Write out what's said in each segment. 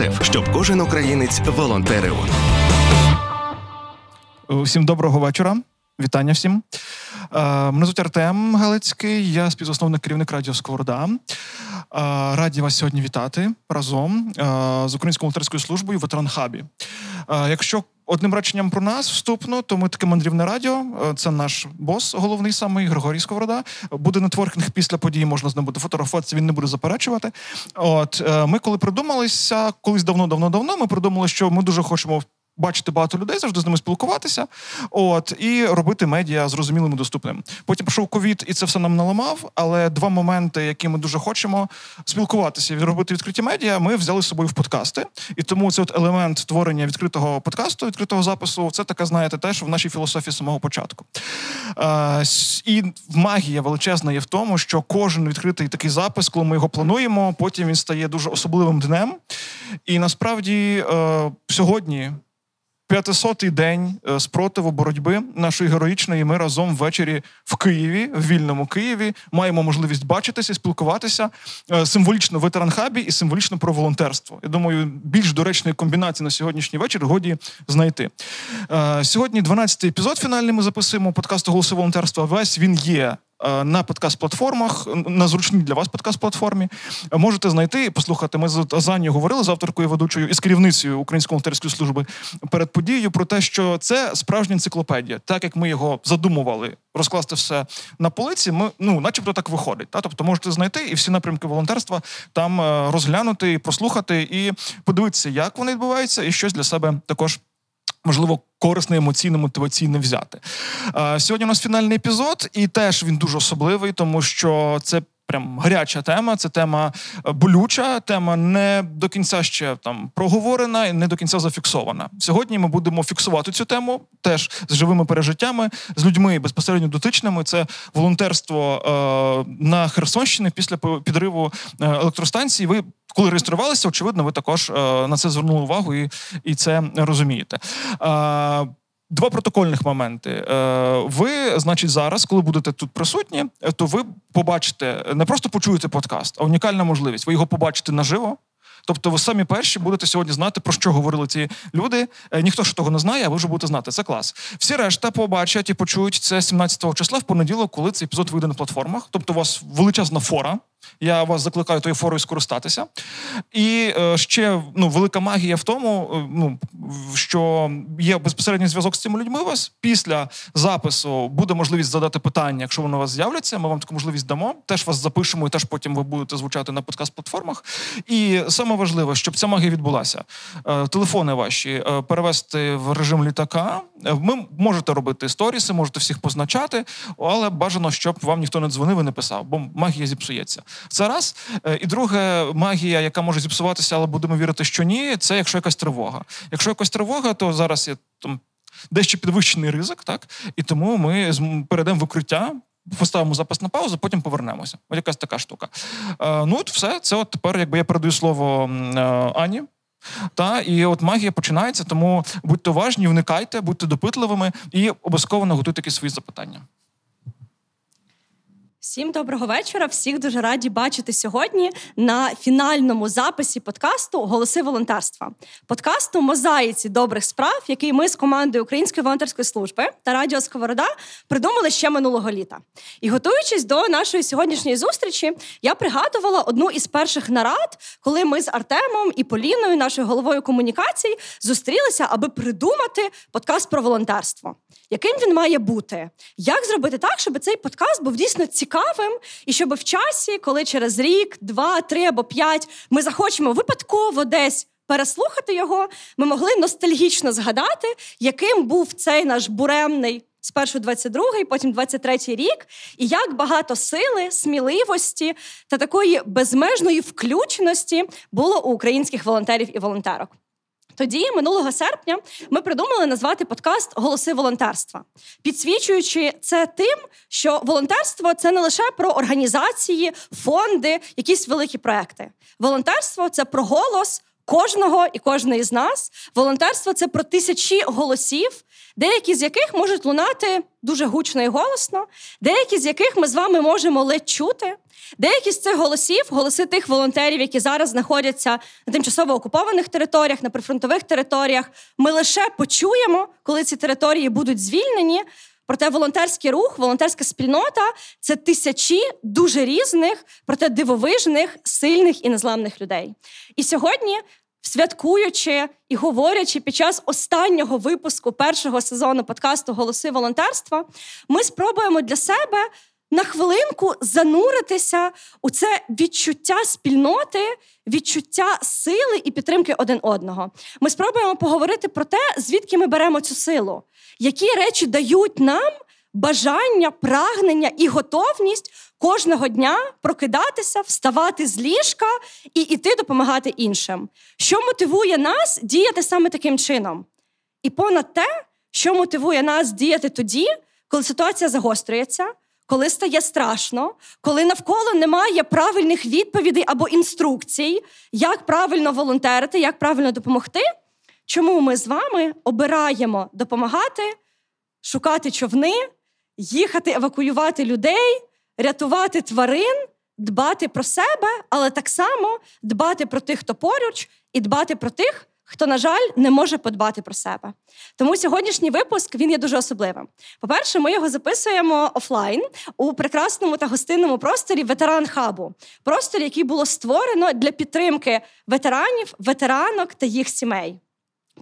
ЮНІСЕФ, щоб кожен українець волонтерив. Всім доброго вечора. Вітання всім. Е, Мене звуть Артем Галицький, я співзасновник керівник радіо Сковорода. Е, Раді вас сьогодні вітати разом е, з Українською волонтерською службою Ветеран Хабі. Е, Якщо одним реченням про нас вступно, то ми таке мандрівне радіо. Е, Це наш бос, головний самий Григорій Сковорода. Буде нетворкінг після події, можна з ним буде фотографуватися, він не буде заперечувати. От е, ми, коли придумалися, колись давно-давно-давно, ми придумали, що ми дуже хочемо бачити багато людей, завжди з ними спілкуватися, от і робити медіа зрозумілим і доступним. Потім пішов ковід, і це все нам наламав. Але два моменти, які ми дуже хочемо спілкуватися і робити відкриті медіа, ми взяли з собою в подкасти. І тому цей от елемент творення відкритого подкасту, відкритого запису, це таке, знаєте, теж в нашій філософії з самого початку. Е, і магія величезна є в тому, що кожен відкритий такий запис, коли ми його плануємо, потім він стає дуже особливим днем. І насправді е, сьогодні. 500-й день е, спротиву боротьби нашої героїчної. Ми разом ввечері в Києві, в вільному Києві, маємо можливість бачитися, спілкуватися е, символічно в ветеранхабі і символічно про волонтерство. Я думаю, більш доречної комбінації на сьогоднішній вечір годі знайти. Е, Сьогодні 12-й епізод фінальний ми записуємо подкасту Голоси волонтерства. Весь він є. Е, На подкаст-платформах, на зручній для вас подкаст-платформі. Можете знайти і послухати. Ми з Азанією говорили з авторкою ведучою і з керівницею Української волонтерської служби перед подією про те, що це справжня енциклопедія. Так як ми його задумували розкласти все на полиці, ми ну, начебто так виходить. Та? Тобто можете знайти і всі напрямки волонтерства там е, розглянути, прослухати і подивитися, як вони відбуваються, і щось для себе також. Можливо, корисне, емоційне, мотиваційне взяти. Е, Сьогодні у нас фінальний епізод, і теж він дуже особливий, тому що це прям гаряча тема. Це тема е, болюча, тема не до кінця ще там проговорена і не до кінця зафіксована. Сьогодні ми будемо фіксувати цю тему теж з живими пережиттями, з людьми безпосередньо дотичними. Це волонтерство е, на Херсонщині після підриву е, електростанції. Ви коли реєструвалися, очевидно, ви також е, на це звернули увагу і, і це розумієте. Е, Два протокольних моменти. Е, Ви, значить, зараз, коли будете тут присутні, е, то ви побачите не просто почуєте подкаст, а унікальна можливість. Ви його побачите наживо. Тобто, ви самі перші будете сьогодні знати, про що говорили ці люди. Е, Ніхто ж того не знає, а ви вже будете знати. Це клас. Всі решта побачать і почують це 17 числа в понеділок, коли цей епізод вийде на платформах. Тобто, у вас величезна фора. Я вас закликаю тою форою скористатися. І е, ще ну, велика магія в тому, е, ну, що є безпосередній зв'язок з цими людьми. У вас після запису буде можливість задати питання, якщо вони у вас з'являться. Ми вам таку можливість дамо. Теж вас запишемо, і теж потім ви будете звучати на подкаст-платформах. І саме важливе, щоб ця магія відбулася. Е, телефони ваші перевести в режим літака. Ви можете робити сторіси, можете всіх позначати, але бажано, щоб вам ніхто не дзвонив і не писав, бо магія зіпсується. Це раз. Е, І друге, магія, яка може зіпсуватися, але будемо вірити, що ні, це якщо якась тривога. Якщо якась тривога, то зараз є там дещо підвищений ризик, так? І тому ми перейдемо в укриття. Поставимо запис на паузу, потім повернемося. Ось якась така штука. Е, ну, от все. Це от тепер, якби я передаю слово е, Ані. Та і от магія починається, тому будьте уважні, вникайте, будьте допитливими і обов'язково наготуйте якісь свої запитання. Всім доброго вечора. Всіх дуже раді бачити сьогодні на фінальному записі подкасту Голоси волонтерства. Подкасту Мозаїці добрих справ, який ми з командою Української волонтерської служби та Радіо Сковорода придумали ще минулого літа. І готуючись до нашої сьогоднішньої зустрічі, я пригадувала одну із перших нарад, коли ми з Артемом і Поліною, нашою головою комунікацій, зустрілися, аби придумати подкаст про волонтерство. Яким він має бути? Як зробити так, щоб цей подкаст був дійсно цікавим, і щоб в часі, коли через рік, два, три або п'ять ми захочемо випадково десь переслухати його, ми могли ностальгічно згадати, яким був цей наш буремний спершу 22-й, потім 23-й рік, і як багато сили, сміливості та такої безмежної включеності було у українських волонтерів і волонтерок. Тоді, минулого серпня, ми придумали назвати подкаст Голоси волонтерства, підсвічуючи це тим, що волонтерство це не лише про організації, фонди, якісь великі проекти. Волонтерство це про голос кожного і кожної з нас. Волонтерство це про тисячі голосів, деякі з яких можуть лунати дуже гучно і голосно, деякі з яких ми з вами можемо ледь чути. Деякі з цих голосів, голоси тих волонтерів, які зараз знаходяться на тимчасово окупованих територіях, на прифронтових територіях, ми лише почуємо, коли ці території будуть звільнені. Проте волонтерський рух, волонтерська спільнота це тисячі дуже різних, проте дивовижних, сильних і незламних людей. І сьогодні, святкуючи і говорячи під час останнього випуску першого сезону подкасту Голоси волонтерства, ми спробуємо для себе на хвилинку зануритися у це відчуття спільноти, відчуття сили і підтримки один одного. Ми спробуємо поговорити про те, звідки ми беремо цю силу, які речі дають нам бажання, прагнення і готовність кожного дня прокидатися, вставати з ліжка і йти допомагати іншим, що мотивує нас діяти саме таким чином. І понад те, що мотивує нас діяти тоді, коли ситуація загострюється коли стає страшно, коли навколо немає правильних відповідей або інструкцій, як правильно волонтерити, як правильно допомогти, чому ми з вами обираємо допомагати, шукати човни, їхати евакуювати людей, рятувати тварин, дбати про себе, але так само дбати про тих, хто поруч, і дбати про тих, хто, на жаль, не може подбати про себе. Тому сьогоднішній випуск він є дуже особливим. По-перше, ми його записуємо офлайн у прекрасному та гостинному просторі ветеран хабу, просторі, який було створено для підтримки ветеранів, ветеранок та їх сімей.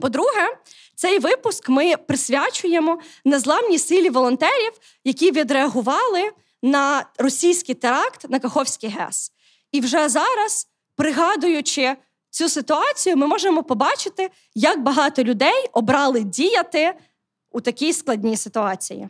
По-друге, цей випуск ми присвячуємо незламній силі волонтерів, які відреагували на російський теракт на Каховський ГЕС. І вже зараз, пригадуючи цю ситуацію, ми можемо побачити, як багато людей обрали діяти у такій складній ситуації.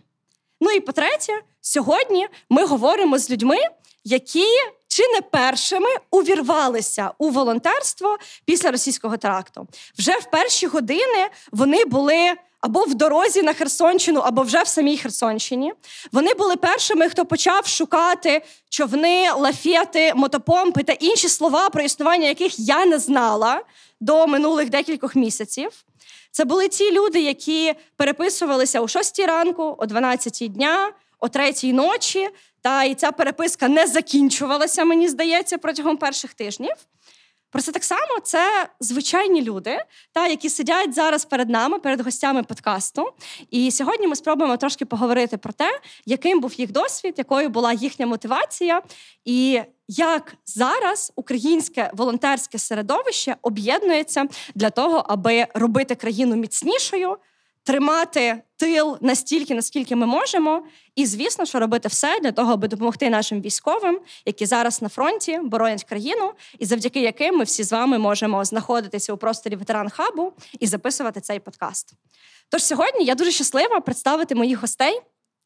Ну і по-третє, сьогодні ми говоримо з людьми, які чи не першими увірвалися у волонтерство після російського теракту. Вже в перші години вони були або в дорозі на Херсонщину, або вже в самій Херсонщині. Вони були першими, хто почав шукати човни, лафети, мотопомпи та інші слова, про існування яких я не знала до минулих декількох місяців. Це були ті люди, які переписувалися о 6 ранку, о 12 дня, о 3 ночі. Та і ця переписка не закінчувалася, мені здається, протягом перших тижнів. Просто так само це звичайні люди, та які сидять зараз перед нами, перед гостями подкасту. І сьогодні ми спробуємо трошки поговорити про те, яким був їх досвід, якою була їхня мотивація, і як зараз українське волонтерське середовище об'єднується для того, аби робити країну міцнішою тримати тил настільки, наскільки ми можемо, і звісно, що робити все для того, аби допомогти нашим військовим, які зараз на фронті боронять країну, і завдяки яким ми всі з вами можемо знаходитися у просторі ветеран хабу і записувати цей подкаст. Тож сьогодні я дуже щаслива представити моїх гостей.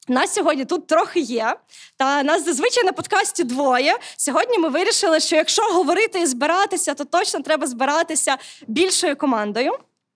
Нас сьогодні тут трохи є, та нас зазвичай на подкасті двоє. Сьогодні ми вирішили, що якщо говорити і збиратися, то точно треба збиратися більшою командою.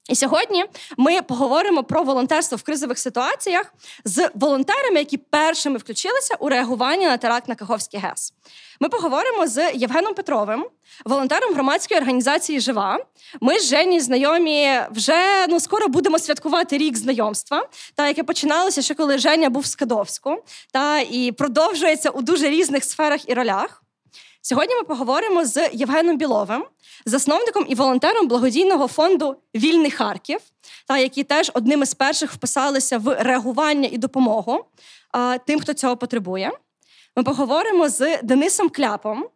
І сьогодні ми поговоримо про волонтерство в кризових ситуаціях з волонтерами, які першими включилися у реагування на теракт на Каховський ГЕС. Ми поговоримо з Євгеном Петровим, волонтером громадської організації Жива. Ми з Жені знайомі вже ну скоро будемо святкувати рік знайомства, та яке починалося ще коли Женя був в Скадовську, та і продовжується у дуже різних сферах і ролях. Сьогодні ми поговоримо з Євгеном Біловим, засновником і волонтером благодійного фонду Вільний Харків, та які теж одним із перших вписалися в реагування і допомогу тим, хто цього потребує. Ми поговоримо з Денисом Кляпом,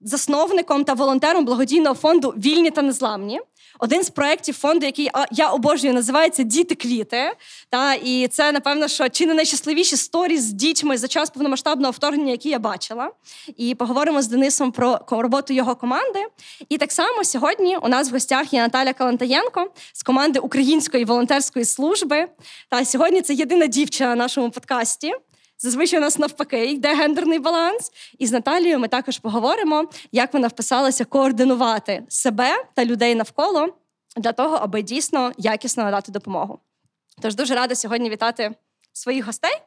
засновником та волонтером благодійного фонду Вільні та незламні. Один з проєктів фонду, який я обожнюю, називається Діти квіти. Та і це напевно, що чи не найщасливіші сторі з дітьми за час повномасштабного вторгнення, які я бачила. І поговоримо з Денисом про роботу його команди. І так само сьогодні у нас в гостях є Наталя Калантаєнко з команди Української волонтерської служби. Та сьогодні це єдина дівчина на нашому подкасті. Зазвичай у нас навпаки йде гендерний баланс. І з Наталією ми також поговоримо, як вона вписалася координувати себе та людей навколо для того, аби дійсно якісно надати допомогу. Тож дуже рада сьогодні вітати своїх гостей.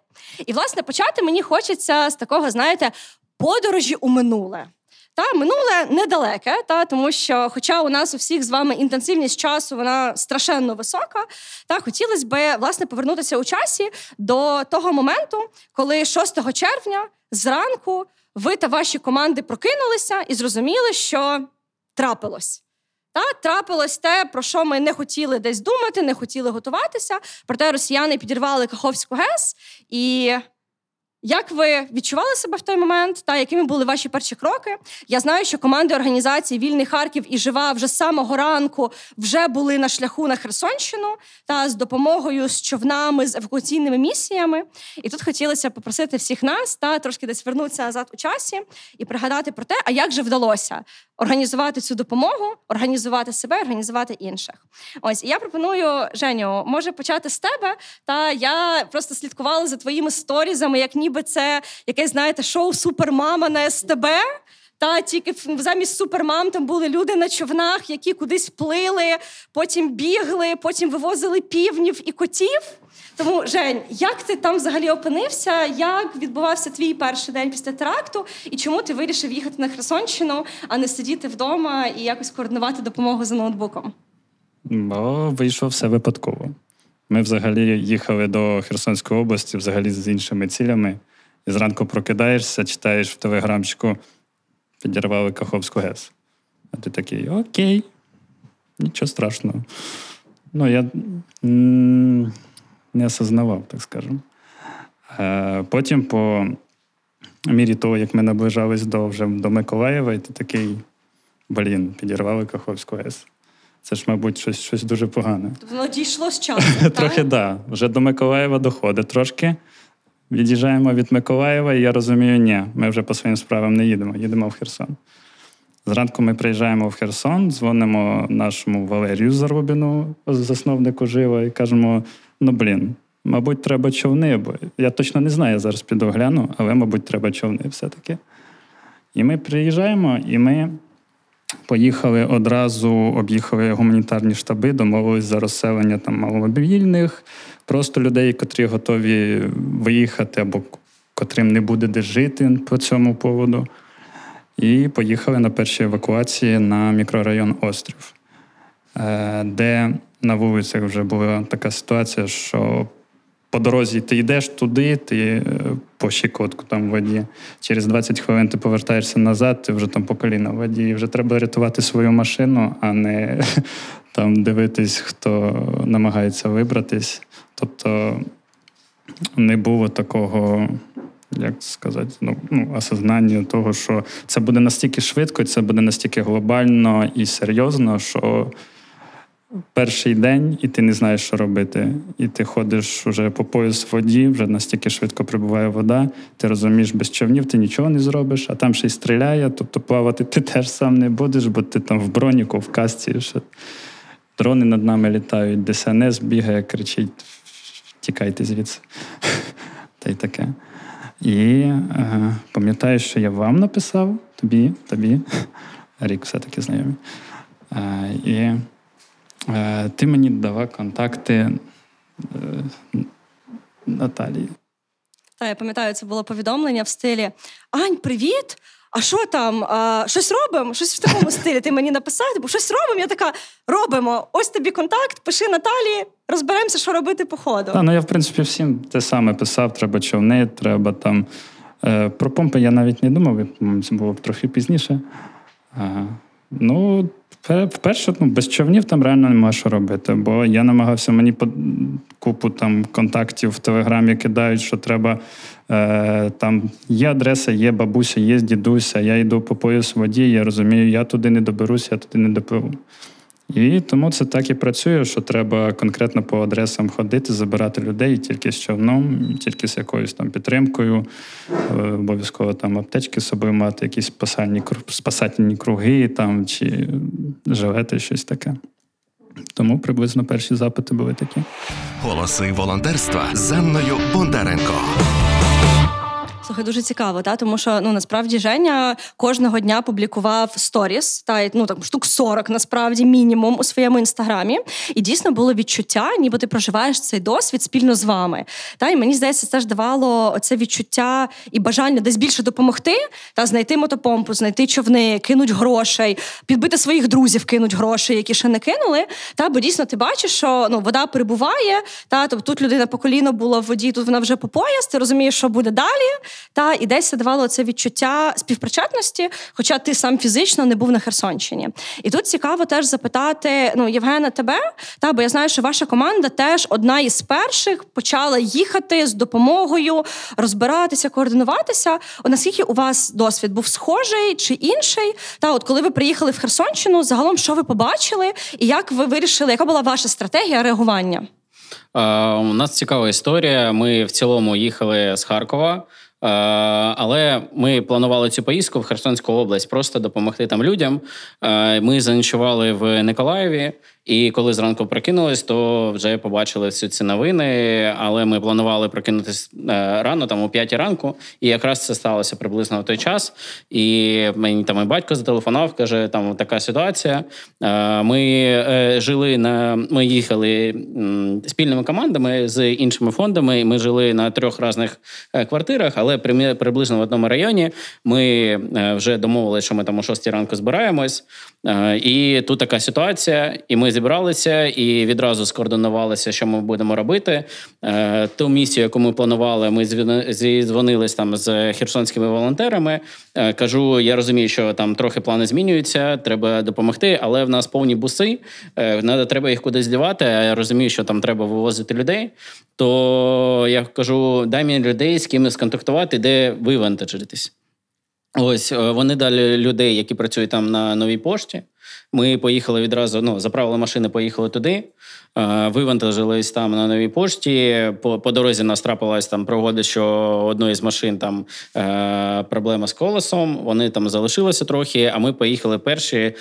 І, власне, почати мені хочеться з такого, знаєте, подорожі у минуле. Та минуле недалеке, та тому що, хоча у нас у всіх з вами інтенсивність часу, вона страшенно висока, та хотілося б власне повернутися у часі до того моменту, коли 6 червня зранку ви та ваші команди прокинулися і зрозуміли, що трапилось. Та трапилось те, про що ми не хотіли десь думати, не хотіли готуватися. Проте росіяни підірвали Каховську ГЕС і як ви відчували себе в той момент, та якими були ваші перші кроки? Я знаю, що команди організації Вільний Харків і Жива вже з самого ранку вже були на шляху на Херсонщину та з допомогою з човнами, з евакуаційними місіями. І тут хотілося попросити всіх нас та трошки десь вернутися назад у часі і пригадати про те, а як же вдалося організувати цю допомогу, організувати себе, організувати інших. Ось я пропоную Женю, може почати з тебе. Та я просто слідкувала за твоїми сторізами, як ніби це якесь, знаєте, шоу Супермама на СТБ. Та тільки замість супермам там були люди на човнах, які кудись плили, потім бігли, потім вивозили півнів і котів. Тому, Жень, як ти там взагалі опинився? Як відбувався твій перший день після теракту? І чому ти вирішив їхати на Херсонщину, а не сидіти вдома і якось координувати допомогу за ноутбуком? Бо вийшло все випадково. Ми взагалі їхали до Херсонської області, взагалі з іншими цілями. І зранку прокидаєшся, читаєш в телеграмчику, підірвали Каховську ГЕС. А ти такий окей, нічого страшного. Ну, я не осознавав, так скажемо. Е, потім, по мірі того, як ми наближались до вже до Миколаєва, і ти такий, блін, підірвали Каховську ГЕС. Це ж, мабуть, щось щось дуже погане. Тобто воно дійшло з часу. Трохи так. Да. Вже до Миколаєва доходить трошки. Від'їжджаємо від Миколаєва, і я розумію, ні, ми вже по своїм справам не їдемо, їдемо в Херсон. Зранку ми приїжджаємо в Херсон, дзвонимо нашому Валерію Зарубіну, засновнику жива, і кажемо: ну блін, мабуть, треба човни, бо я точно не знаю, я зараз піду гляну, але, мабуть, треба човни все-таки. І ми приїжджаємо, і ми поїхали одразу, об'їхали гуманітарні штаби, домовились за розселення там маломобільних, просто людей, котрі готові виїхати або котрим не буде де жити по цьому поводу. І поїхали на перші евакуації на мікрорайон Острів, е, де на вулицях вже була така ситуація, що по дорозі ти йдеш туди, ти е, по щекотку там в воді. Через 20 хвилин ти повертаєшся назад, ти вже там по коліна в воді. І вже треба рятувати свою машину, а не там дивитись, хто намагається вибратись. Тобто не було такого. Як сказати, ну ну осознання того, що це буде настільки швидко, це буде настільки глобально і серйозно, що перший день, і ти не знаєш, що робити. І ти ходиш вже по пояс в воді, вже настільки швидко прибуває вода. Ти розумієш, без човнів ти нічого не зробиш, а там ще й стріляє, тобто плавати ти теж сам не будеш, бо ти там в броніку, в касті. Ще. Дрони над нами літають, ДСНС бігає, кричить: тікайте звідси. Та й таке. І е, пам'ятаю, що я вам написав, тобі, тобі. Рік все-таки знайомий. Е, і ти мені дала контакти е, Наталії. Та я пам'ятаю, це було повідомлення в стилі Ань, привіт! А що там? А, Щось робимо? Щось в такому стилі. Ти мені написав, бо щось робимо. Я така робимо. Ось тобі контакт, пиши Наталі, розберемося, що робити по ходу. Та, ну я в принципі всім те саме писав: треба човни, треба там. Е, про помпи я навіть не думав, це було б трохи пізніше. А, Ну, Вперше, ну, без човнів там реально нема що робити, бо я намагався мені купу там контактів в телеграмі кидають, що треба. Е, Там є адреса, є бабуся, є дідуся. Я йду по пояс воді, я розумію, я туди не доберуся, я туди не допливу. І тому це так і працює, що треба конкретно по адресам ходити, забирати людей тільки з човном, тільки з якоюсь там підтримкою, е, обов'язково там аптечки з собою мати, якісь спасальні спасательні круги там чи жилети, щось таке. Тому приблизно перші запити були такі. Голоси волонтерства з Анною Бондаренко. Слухай, дуже цікаво, та тому що ну насправді Женя кожного дня публікував сторіс, та ну там штук 40 насправді мінімум у своєму інстаграмі. І дійсно було відчуття, ніби ти проживаєш цей досвід спільно з вами. Та і мені здається, це ж давало це відчуття і бажання десь більше допомогти, та знайти мотопомпу, знайти човни, кинуть грошей, підбити своїх друзів, кинуть гроші, які ще не кинули. Та бо дійсно ти бачиш, що ну вода прибуває. Та тобто тут людина по коліно була в воді, тут вона вже по пояс. Ти розумієш, що буде далі. Та і десь це давало це відчуття співпричетності, хоча ти сам фізично не був на Херсонщині. І тут цікаво теж запитати: ну, Євгена, тебе та бо я знаю, що ваша команда теж одна із перших почала їхати з допомогою, розбиратися, координуватися. О, наскільки у вас досвід був схожий чи інший? Та от коли ви приїхали в Херсонщину, загалом що ви побачили, і як ви вирішили, яка була ваша стратегія реагування? У нас цікава історія. Ми в цілому їхали з Харкова. Але ми планували цю поїздку в Херсонську область, просто допомогти там людям. Ми заночували в Николаєві. І коли зранку прокинулись, то вже побачили всі ці новини. Але ми планували прокинутися е, рано, там о 5 ранку, і якраз це сталося приблизно в той час. І мені там і батько зателефонував, каже: там така ситуація. Е, ми е, жили на ми їхали спільними командами з іншими фондами. Ми жили на трьох різних квартирах, але приблизно в одному районі ми вже домовилися, що ми там о 6 ранку збираємось. І тут така ситуація, і ми зібралися і відразу скоординувалися, що ми будемо робити. Е, ту місію, яку ми планували, ми зідзвонились там з херсонськими волонтерами. Е, кажу, я розумію, що там трохи плани змінюються, треба допомогти, але в нас повні буси. Е, треба їх кудись дівати. Я розумію, що там треба вивозити людей. То я кажу, дай мені людей з ким сконтактувати, де вивантажитись. Ось вони дали людей, які працюють там на новій пошті. Ми поїхали відразу. Ну, заправили машини, поїхали туди. Вивантажились там на новій пошті. По по дорозі нас трапилась там пригода, що одної з машин там е, проблема з колесом. Вони там залишилися трохи. А ми поїхали перші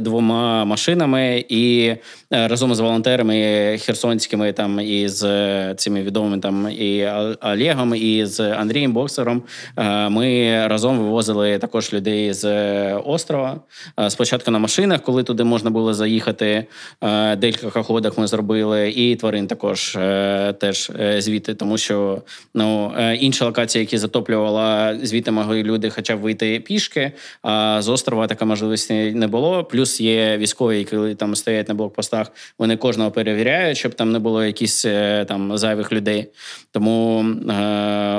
двома машинами і е, разом з волонтерами херсонськими там і з цими відомими там і Олегом, і з Андрієм Боксером. Е, ми разом вивозили також людей з острова. Е, спочатку на машинах, коли туди можна було заїхати. Е, декілька ходах ми зробили, і тварин також е, теж е, звідти, тому що ну інша локація, які затоплювала, звідти могли люди, хоча б вийти пішки. А з острова така можливості не було. Плюс є військові, які там стоять на блокпостах. Вони кожного перевіряють, щоб там не було якісь там зайвих людей. Тому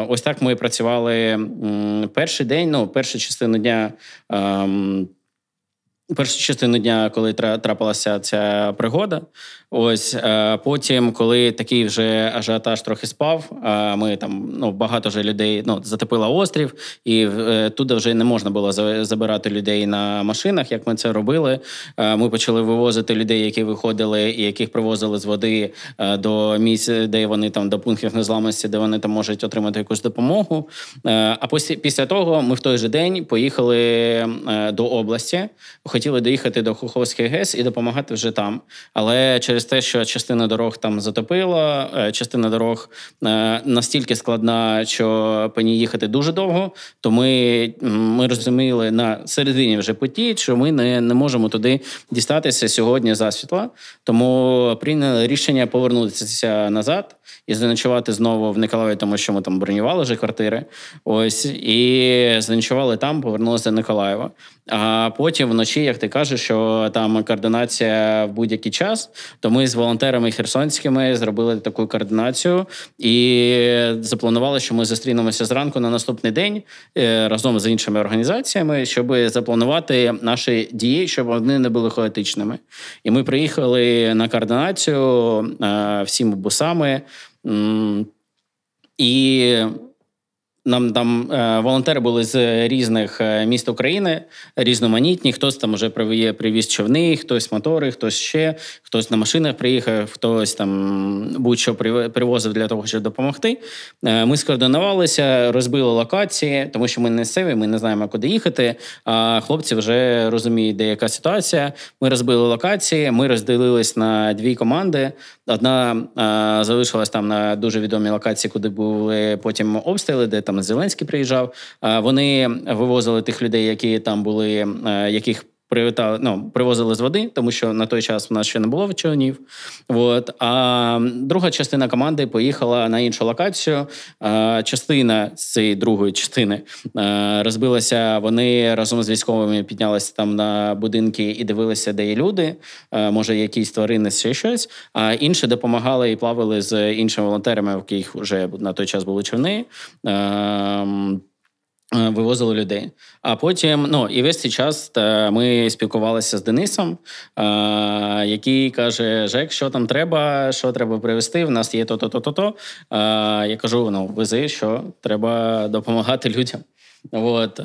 ось так ми працювали перший день, ну першу частину дня. Першу частину дня, коли трапилася ця пригода, Ось е, потім, коли такий вже ажіотаж трохи спав, е, ми там ну багато вже людей ну затопило острів, і е, туди вже не можна було забирати людей на машинах. Як ми це робили, ми почали вивозити людей, які виходили і яких привозили з води до місць, де вони там до пунктів незламності, де вони там можуть отримати якусь допомогу. А після того ми в той же день поїхали до області, хотіли доїхати до Хуховської ГЕС і допомагати вже там, але через через те, що частина дорог там затопила, е, частина дорог е, настільки складна, що по ній їхати дуже довго. То ми ми розуміли на середині вже поті, що ми не не можемо туди дістатися сьогодні засвітла. Тому прийняли рішення повернутися назад і заночувати знову в Николаєві, тому що ми там бронювали вже квартири. Ось і заночували там, повернулися до Николаєва. А потім вночі як ти кажеш, що там координація в будь-який час, то ми з волонтерами херсонськими зробили таку координацію і запланували, що ми зустрінемося зранку на наступний день е, разом з іншими організаціями, щоб запланувати наші дії, щоб вони не були хаотичними. І ми приїхали на координацію е, всіми бусами. І нам там е, волонтери були з різних е, міст України, різноманітні. Хтось там вже привіз човни, хтось мотори, хтось ще, хтось на машинах приїхав, хтось там будь-що привозив для того, щоб допомогти. Е, ми скоординувалися, розбили локації, тому що ми не севі, ми не знаємо, куди їхати. А хлопці вже розуміють, де яка ситуація. Ми розбили локації, ми розділились на дві команди. Одна залишилась там на дуже відомій локації, куди були потім обстріли, де там Зеленський приїжджав. Вони вивозили тих людей, які там були, а, яких привітали, ну, привозили з води, тому що на той час в нас ще не було човнів. От. А друга частина команди поїхала на іншу локацію. Частина з цієї другої частини розбилася. Вони разом з військовими піднялися там на будинки і дивилися, де є люди, може, якісь тварини ще щось. А інші допомагали і плавали з іншими волонтерами, в яких вже на той час були човни. Е, вивозили людей. А потім, ну і весь цей час ми спілкувалися з Денисом, е, який каже: Жек, що там треба, що треба привезти? В нас є то-то, то-то. то Я кажу: ну, вези, що треба допомагати людям. От,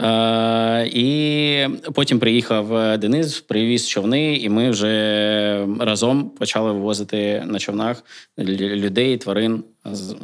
І потім приїхав Денис, привіз човни, і ми вже разом почали вивозити на човнах людей, тварин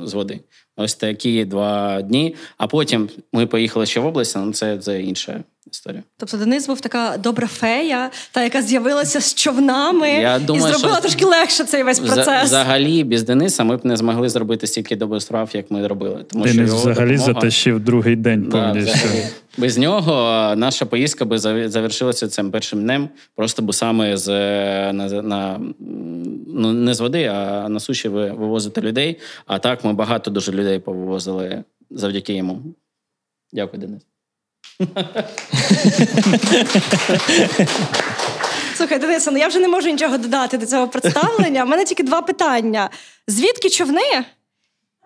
з води. Ось такі два дні. А потім ми поїхали ще в область, але це, це інша історія. Тобто Денис був така добра фея, та яка з'явилася з човнами Я думаю, і зробила що трошки легше цей весь процес. Взагалі, без Дениса ми б не змогли зробити стільки добрих справ, як ми робили. Тому Денис що його взагалі допомога... затащив другий день повністю. Да, без нього наша поїздка би завершилася цим першим днем, просто бусами з на, на ну не з води, а на суші вивозити людей. А так ми багато дуже людей повивозили завдяки йому. Дякую, Денис. Слухай, Дениса, ну я вже не можу нічого додати до цього представлення. У мене тільки два питання: звідки човни?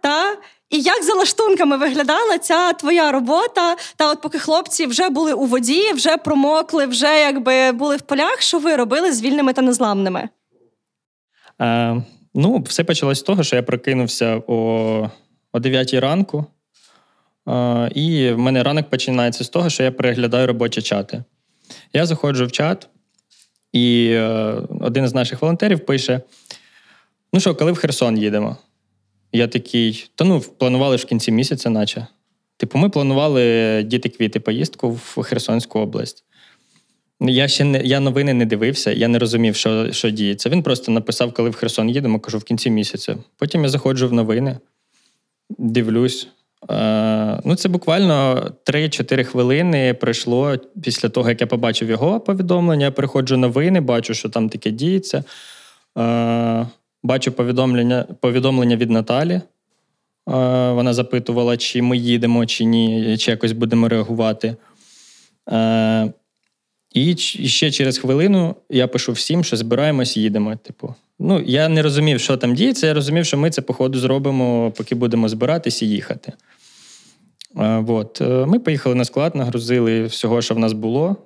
Та? І як за лаштунками виглядала ця твоя робота? Та от поки хлопці вже були у воді, вже промокли, вже якби були в полях, що ви робили з вільними та незламними? Е, Ну, все почалось з того, що я прокинувся о о 9 ранку. Е, і в мене ранок починається з того, що я переглядаю робочі чати. Я заходжу в чат, і е, один з наших волонтерів пише: Ну що, коли в Херсон їдемо? Я такий, та ну, планували ж в кінці місяця, наче. Типу, ми планували діти квіти поїздку в Херсонську область. Я ще не я новини не дивився, я не розумів, що що діється. Він просто написав, коли в Херсон їдемо, кажу, в кінці місяця. Потім я заходжу в новини, дивлюсь. Е, ну, Це буквально 3-4 хвилини пройшло після того, як я побачив його повідомлення. Я переходжу новини, бачу, що там таке діється. Е, бачу повідомлення повідомлення від Наталі. Е, вона запитувала, чи ми їдемо, чи ні, чи якось будемо реагувати. Е, і ще через хвилину я пишу всім, що збираємось, їдемо. Типу, ну я не розумів, що там діється. Я розумів, що ми це, походу, зробимо, поки будемо збиратись і їхати. От. Е, ми поїхали на склад, нагрузили всього, що в нас було.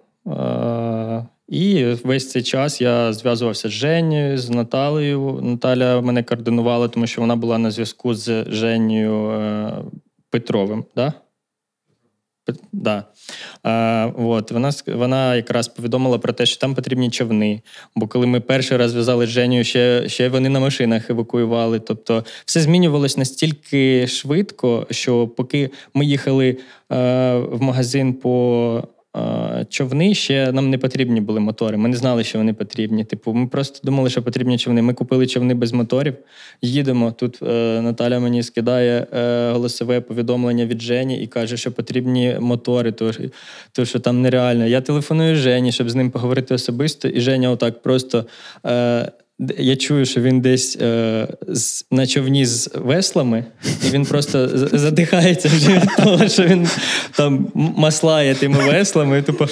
І весь цей час я зв'язувався з Женєю, з Наталею. Наталя мене координувала, тому що вона була на зв'язку з Женєю е, Петровим. Да? Да. А, от, Вона вона якраз повідомила про те, що там потрібні човни. Бо коли ми перший раз зв'язали з Женю, ще ще вони на машинах евакуювали. Тобто все змінювалось настільки швидко, що поки ми їхали е, в магазин по човни ще нам не потрібні були мотори. Ми не знали, що вони потрібні. Типу, ми просто думали, що потрібні човни. Ми купили човни без моторів. Їдемо. Тут е, Наталя мені скидає е, голосове повідомлення від Жені і каже, що потрібні мотори, то, то що там нереально. Я телефоную Жені, щоб з ним поговорити особисто, і Женя отак просто. Е, я чую, що він десь е, з, на човні з веслами, і він просто задихається вже від того, що він там маслає тими веслами. І типу,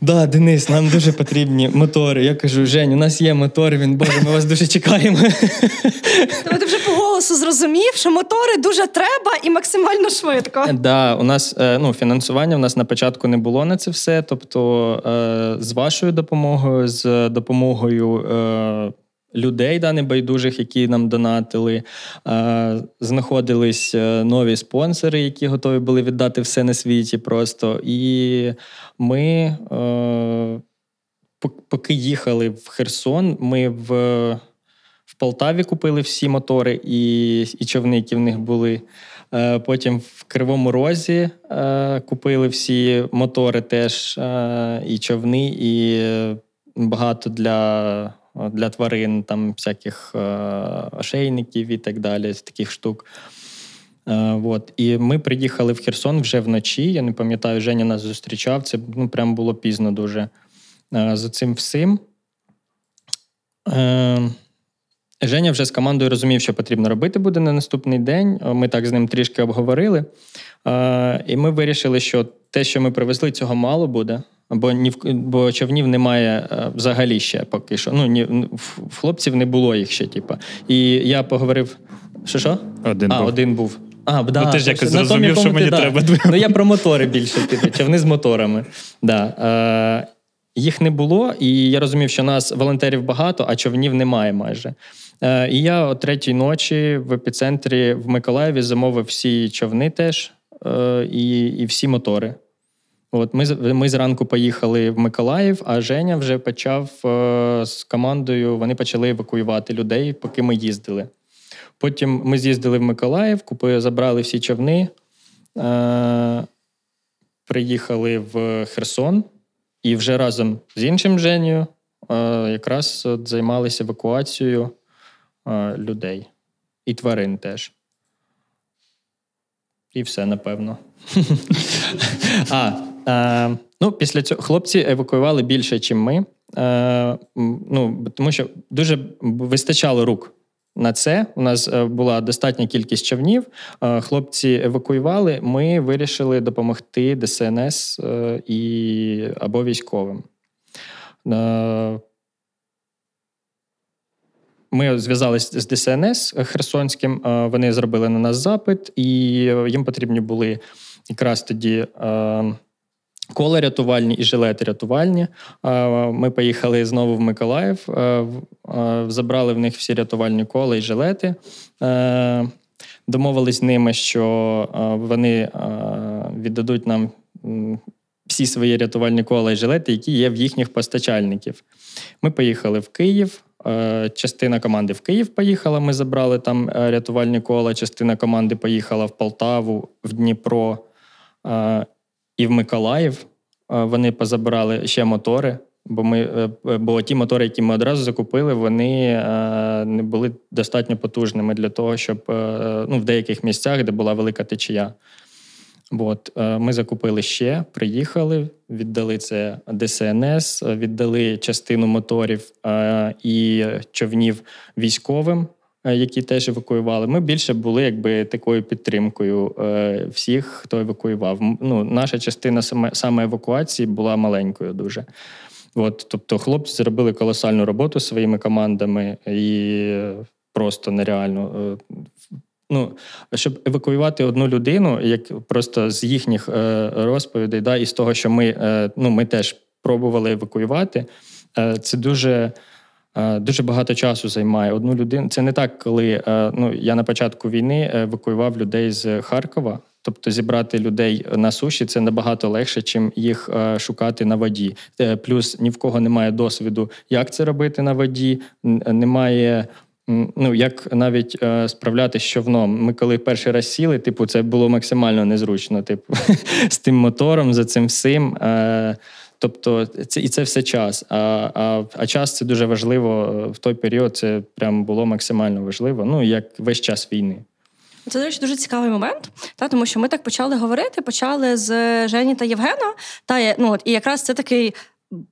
да, Денис, нам дуже потрібні мотори. Я кажу, Жень, у нас є мотори, він Боже, ми вас дуже чекаємо. Тобто ти вже по голосу зрозумів, що мотори дуже треба і максимально швидко. Да, у нас е, ну, фінансування у нас на початку не було на це все. Тобто, е, з вашою допомогою, з допомогою. Е, людей, да, небайдужих, які нам донатили. Знаходились е, нові спонсори, які готові були віддати все на світі просто. І ми, е, поки їхали в Херсон, ми в в Полтаві купили всі мотори і і човни, які в них були. Е, потім в Кривому Розі купили всі мотори теж, і човни, і багато для для тварин, там всяких е, ошейників і так далі, з таких штук. Е, от. І ми приїхали в Херсон вже вночі. Я не пам'ятаю, Женя нас зустрічав. Це ну, прям було пізно дуже е, за цим всім. Женя вже з командою розумів, що потрібно робити буде на наступний день. Ми так з ним трішки обговорили. І ми вирішили, що те, що ми привезли, цього мало буде. Бо ні бо човнів немає е, взагалі ще поки що. Ну ні в хлопців не було їх ще. Типу. І я поговорив. Що що? Один а, був. один був. А, да, ну, ти ж якось зрозумів, що мені да. треба. Ну я про мотори більше піду, човни з моторами. Да. Е, Їх не було, і я розумів, що нас волонтерів багато, а човнів немає майже. Е, І я о третій ночі в епіцентрі в Миколаєві замовив всі човни теж е, і, і всі мотори. От Ми ми зранку поїхали в Миколаїв, а Женя вже почав е, з командою. Вони почали евакуювати людей, поки ми їздили. Потім ми з'їздили в Миколаїв, купили, забрали всі човни, е, приїхали в Херсон і вже разом з іншим Женєю е, якраз от займалися евакуацією е, людей і тварин теж. І все, напевно. А, Е, ну, Після цього хлопці евакуювали більше, ніж ми. Е, ну, Тому що дуже вистачало рук. На це у нас е, була достатня кількість човнів. Е, хлопці евакуювали. Ми вирішили допомогти ДСНС е, і або військовим. Ми зв'язалися з ДСНС Херсонським. Вони зробили на нас запит, і їм потрібні були якраз тоді кола рятувальні і жилети рятувальні. Ми поїхали знову в Миколаїв, забрали в них всі рятувальні кола і жилети. Домовились з ними, що вони віддадуть нам всі свої рятувальні кола і жилети, які є в їхніх постачальників. Ми поїхали в Київ. Частина команди в Київ поїхала. Ми забрали там рятувальні кола. Частина команди поїхала в Полтаву, в Дніпро і в Миколаїв вони позабирали ще мотори. Бо ми, е, бо ті мотори, які ми одразу закупили, вони е, не були достатньо потужними для того, щоб е, ну, в деяких місцях, де була велика течія. От, Ми закупили ще, приїхали, віддали це ДСНС, віддали частину моторів і човнів військовим. Е, які теж евакуювали. Ми більше були якби такою підтримкою е, всіх, хто евакуював. Ну, Наша частина саме саме евакуації була маленькою дуже. От, Тобто, хлопці зробили колосальну роботу своїми командами і просто нереально. Е, ну, щоб евакуювати одну людину, як просто з їхніх розповідей, да, і з того, що ми ну, ми теж пробували евакуювати, це дуже дуже багато часу займає одну людину. Це не так, коли е, ну я на початку війни евакуював людей з Харкова. Тобто зібрати людей на суші це набагато легше, чим їх е, шукати на воді. Плюс ні в кого немає досвіду, як це робити на воді. Немає ну як навіть справлятися з човном. Ми коли перший раз сіли, типу, це було максимально незручно. Типу, з тим мотором, за цим всім. Тобто, це і це все час. А а, а час це дуже важливо в той період. Це прям було максимально важливо. Ну як весь час війни. Це, до речі, дуже цікавий момент, та тому що ми так почали говорити, почали з Жені та Євгена. Та ну от і якраз це такий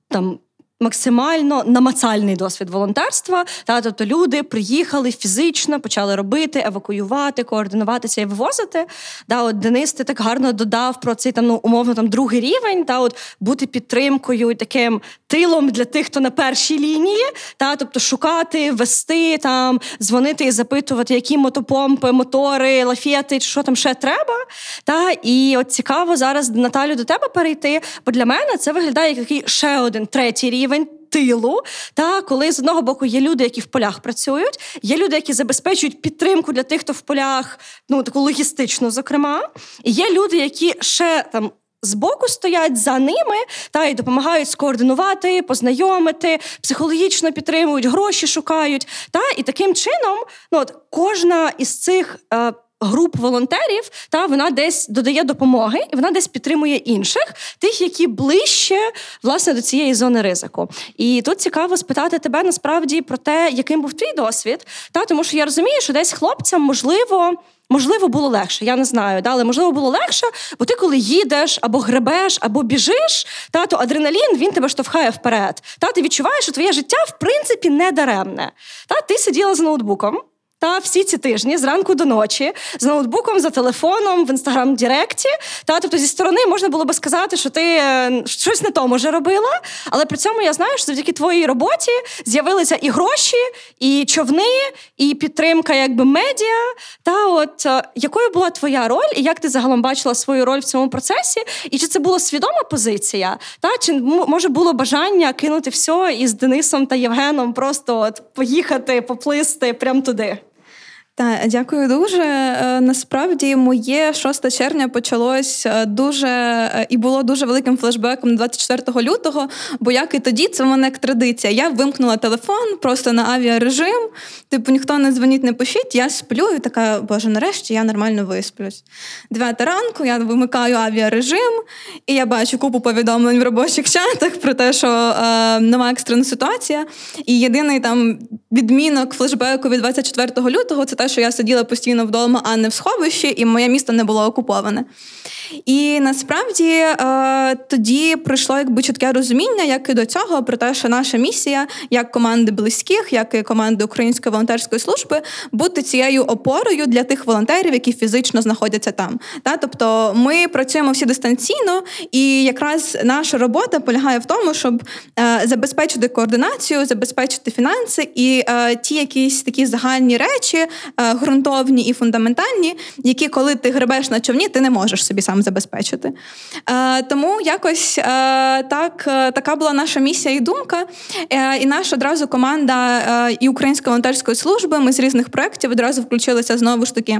там максимально намацальний досвід волонтерства. Та тобто люди приїхали фізично, почали робити, евакуювати, координуватися і вивозити. Та от Денис, ти так гарно додав про цей там ну умовно там другий рівень, та от бути підтримкою і таким тилом для тих, хто на першій лінії, та тобто шукати, вести там, дзвонити і запитувати, які мотопомпи, мотори, лафети, що там ще треба. Та і от цікаво зараз Наталю до тебе перейти. Бо для мене це виглядає як такий ще один третій рівень. Тилу, та коли з одного боку є люди, які в полях працюють, є люди, які забезпечують підтримку для тих, хто в полях, ну таку логістичну, зокрема, і є люди, які ще там збоку стоять за ними та й допомагають скоординувати, познайомити, психологічно підтримують, гроші шукають. Та і таким чином, ну от кожна із цих. Е, Груп волонтерів та вона десь додає допомоги, і вона десь підтримує інших, тих, які ближче власне до цієї зони ризику. І тут цікаво спитати тебе насправді про те, яким був твій досвід, та тому що я розумію, що десь хлопцям можливо. Можливо, було легше, я не знаю, да, але можливо було легше, бо ти, коли їдеш або гребеш, або біжиш, та, то адреналін він тебе штовхає вперед. Та ти відчуваєш, що твоє життя в принципі не даремне. Та ти сиділа з ноутбуком. Та всі ці тижні зранку до ночі з ноутбуком, за телефоном в інстаграм Діректі. Та тобто зі сторони можна було би сказати, що ти е, щось не то може робила. Але при цьому я знаю, що завдяки твоїй роботі з'явилися і гроші, і човни, і підтримка, якби медіа. Та от е, якою була твоя роль, і як ти загалом бачила свою роль в цьому процесі? І чи це була свідома позиція? Та чи може було бажання кинути все і з Денисом та Євгеном просто от поїхати, поплисти прямо туди? Так, дякую дуже. Е, насправді, моє 6 червня почалось е, дуже е, і було дуже великим флешбеком 24 лютого. Бо як і тоді, це в мене як традиція. Я вимкнула телефон просто на авіарежим. Типу, ніхто не дзвонить, не пишіть. Я сплю і така, боже, нарешті я нормально висплюсь. Дев'ята ранку я вимикаю авіарежим, і я бачу купу повідомлень в робочих чатах про те, що е, нова екстрена ситуація. І єдиний там відмінок флешбеку від 24 лютого це те, що я сиділа постійно вдома, а не в сховищі, і моє місто не було окуповане. І насправді е, тоді прийшло якби чітке розуміння, як і до цього, про те, що наша місія, як команди близьких, як і команди Української волонтерської служби, бути цією опорою для тих волонтерів, які фізично знаходяться там. Та тобто ми працюємо всі дистанційно, і якраз наша робота полягає в тому, щоб е, забезпечити координацію, забезпечити фінанси і е, ті якісь такі загальні речі, ґрунтовні і фундаментальні, які коли ти гребеш на човні, ти не можеш собі сам забезпечити. Е, тому якось е, так, е, така була наша місія і думка. І наша одразу команда і Української волонтерської служби. Ми з різних проєктів одразу включилися знову ж таки.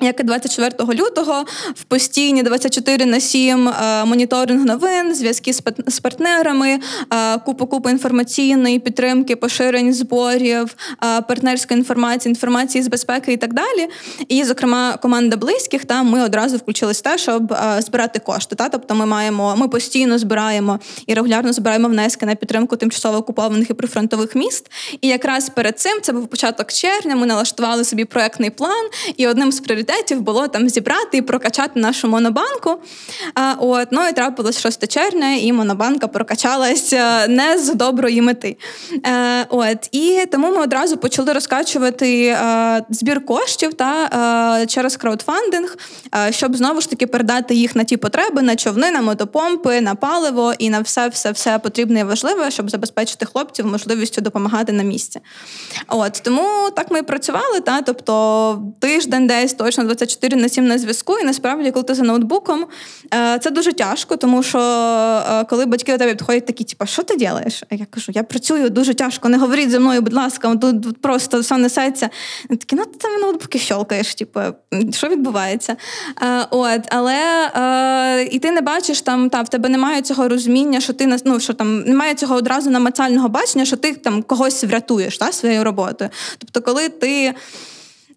Як і 24 лютого в постійні 24 на 7 е, моніторинг новин, зв'язки з партнерами, е, купу купу інформаційної підтримки, поширень зборів, е, партнерської інформації, інформації з безпеки і так далі. І, зокрема, команда близьких там ми одразу включились в те, щоб збирати кошти. Та? Тобто, ми маємо, ми постійно збираємо і регулярно збираємо внески на підтримку тимчасово окупованих і прифронтових міст. І якраз перед цим це був початок червня. Ми налаштували собі проектний план, і одним з пріоритетів пріоритетів було там зібрати і прокачати нашу монобанку. От, Ну і трапилось 6 червня, і монобанка прокачалась е, не з доброї мети. Е, от, І тому ми одразу почали розкачувати е, збір коштів та через краудфандинг, щоб знову ж таки передати їх на ті потреби, на човни, на мотопомпи, на паливо і на все все все потрібне і важливе, щоб забезпечити хлопців можливістю допомагати на місці. От Тому так ми і працювали. Та, Тобто тиждень десь точно точно 24 на 7 на зв'язку, і насправді, коли ти за ноутбуком, е, це дуже тяжко, тому що е, коли батьки до тебе підходять такі, типу, що ти робиш? Я кажу, я працюю дуже тяжко, не говоріть зі мною, будь ласка, тут просто все несеться. Такі, ну ти там ноутбуки щолкаєш, типу, що відбувається? Е, от, Але і ти не бачиш там, та в тебе немає цього розуміння, що ти ну, що там немає цього одразу намацального бачення, що ти там когось врятуєш та, своєю роботою. Тобто, коли ти.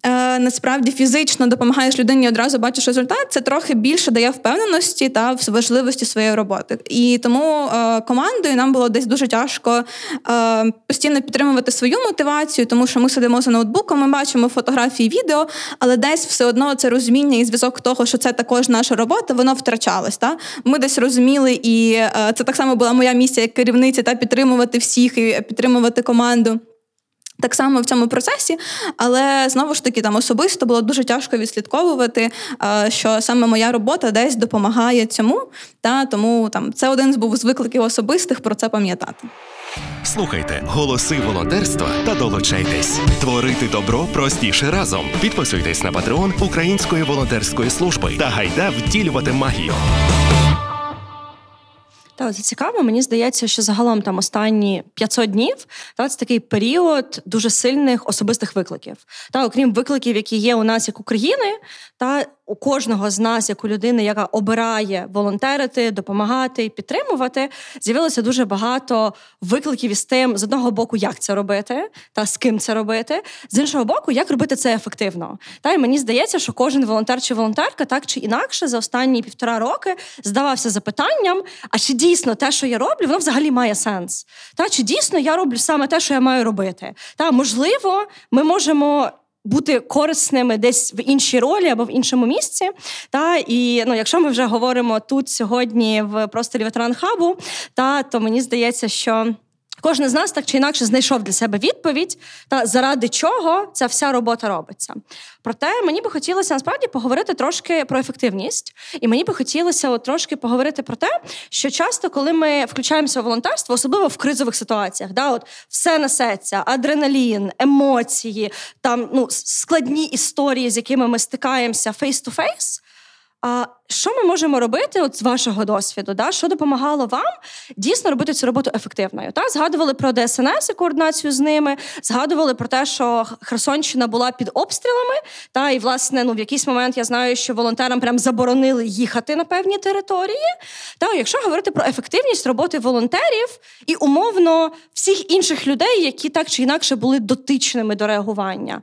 Е, насправді фізично допомагаєш людині одразу бачиш результат, це трохи більше дає впевненості та важливості своєї роботи. І тому е, командою нам було десь дуже тяжко е, постійно підтримувати свою мотивацію, тому що ми сидимо за ноутбуком, ми бачимо фотографії, відео, але десь все одно це розуміння і зв'язок того, що це також наша робота, воно втрачалось. Та? Ми десь розуміли, і е, це так само була моя місія як керівниця та підтримувати всіх і підтримувати команду. Так само в цьому процесі, але знову ж таки там особисто було дуже тяжко відслідковувати, що саме моя робота десь допомагає цьому. Та тому там це один з був з викликів особистих про це пам'ятати. Слухайте голоси волонтерства та долучайтесь. Творити добро простіше разом. Підписуйтесь на патреон Української волонтерської служби та гайда втілювати магію. Та це цікаво. Мені здається, що загалом там останні 500 днів та це такий період дуже сильних особистих викликів. Та окрім викликів, які є у нас як України, та у кожного з нас, як у людини, яка обирає волонтерити, допомагати і підтримувати, з'явилося дуже багато викликів із тим, з одного боку, як це робити, та з ким це робити, з іншого боку, як робити це ефективно. Та й мені здається, що кожен волонтер чи волонтерка так чи інакше за останні півтора роки здавався запитанням: а чи дійсно те, що я роблю, воно взагалі має сенс? Та чи дійсно я роблю саме те, що я маю робити? Та можливо, ми можемо бути корисними десь в іншій ролі або в іншому місці. Та і ну, якщо ми вже говоримо тут сьогодні в просторі ветеран хабу, та то мені здається, що. Кожен з нас так чи інакше знайшов для себе відповідь, та заради чого ця вся робота робиться. Проте мені би хотілося насправді поговорити трошки про ефективність, і мені би хотілося от трошки поговорити про те, що часто, коли ми включаємося в волонтерство, особливо в кризових ситуаціях, да, от все несеться, адреналін, емоції, там ну складні історії, з якими ми стикаємося face-to-face. А що ми можемо робити от з вашого досвіду? Да? Що допомагало вам дійсно робити цю роботу ефективною? Та згадували про ДСНС і координацію з ними, згадували про те, що Херсонщина була під обстрілами. Та і власне ну в якийсь момент я знаю, що волонтерам прям заборонили їхати на певні території. Та якщо говорити про ефективність роботи волонтерів і умовно всіх інших людей, які так чи інакше були дотичними до реагування.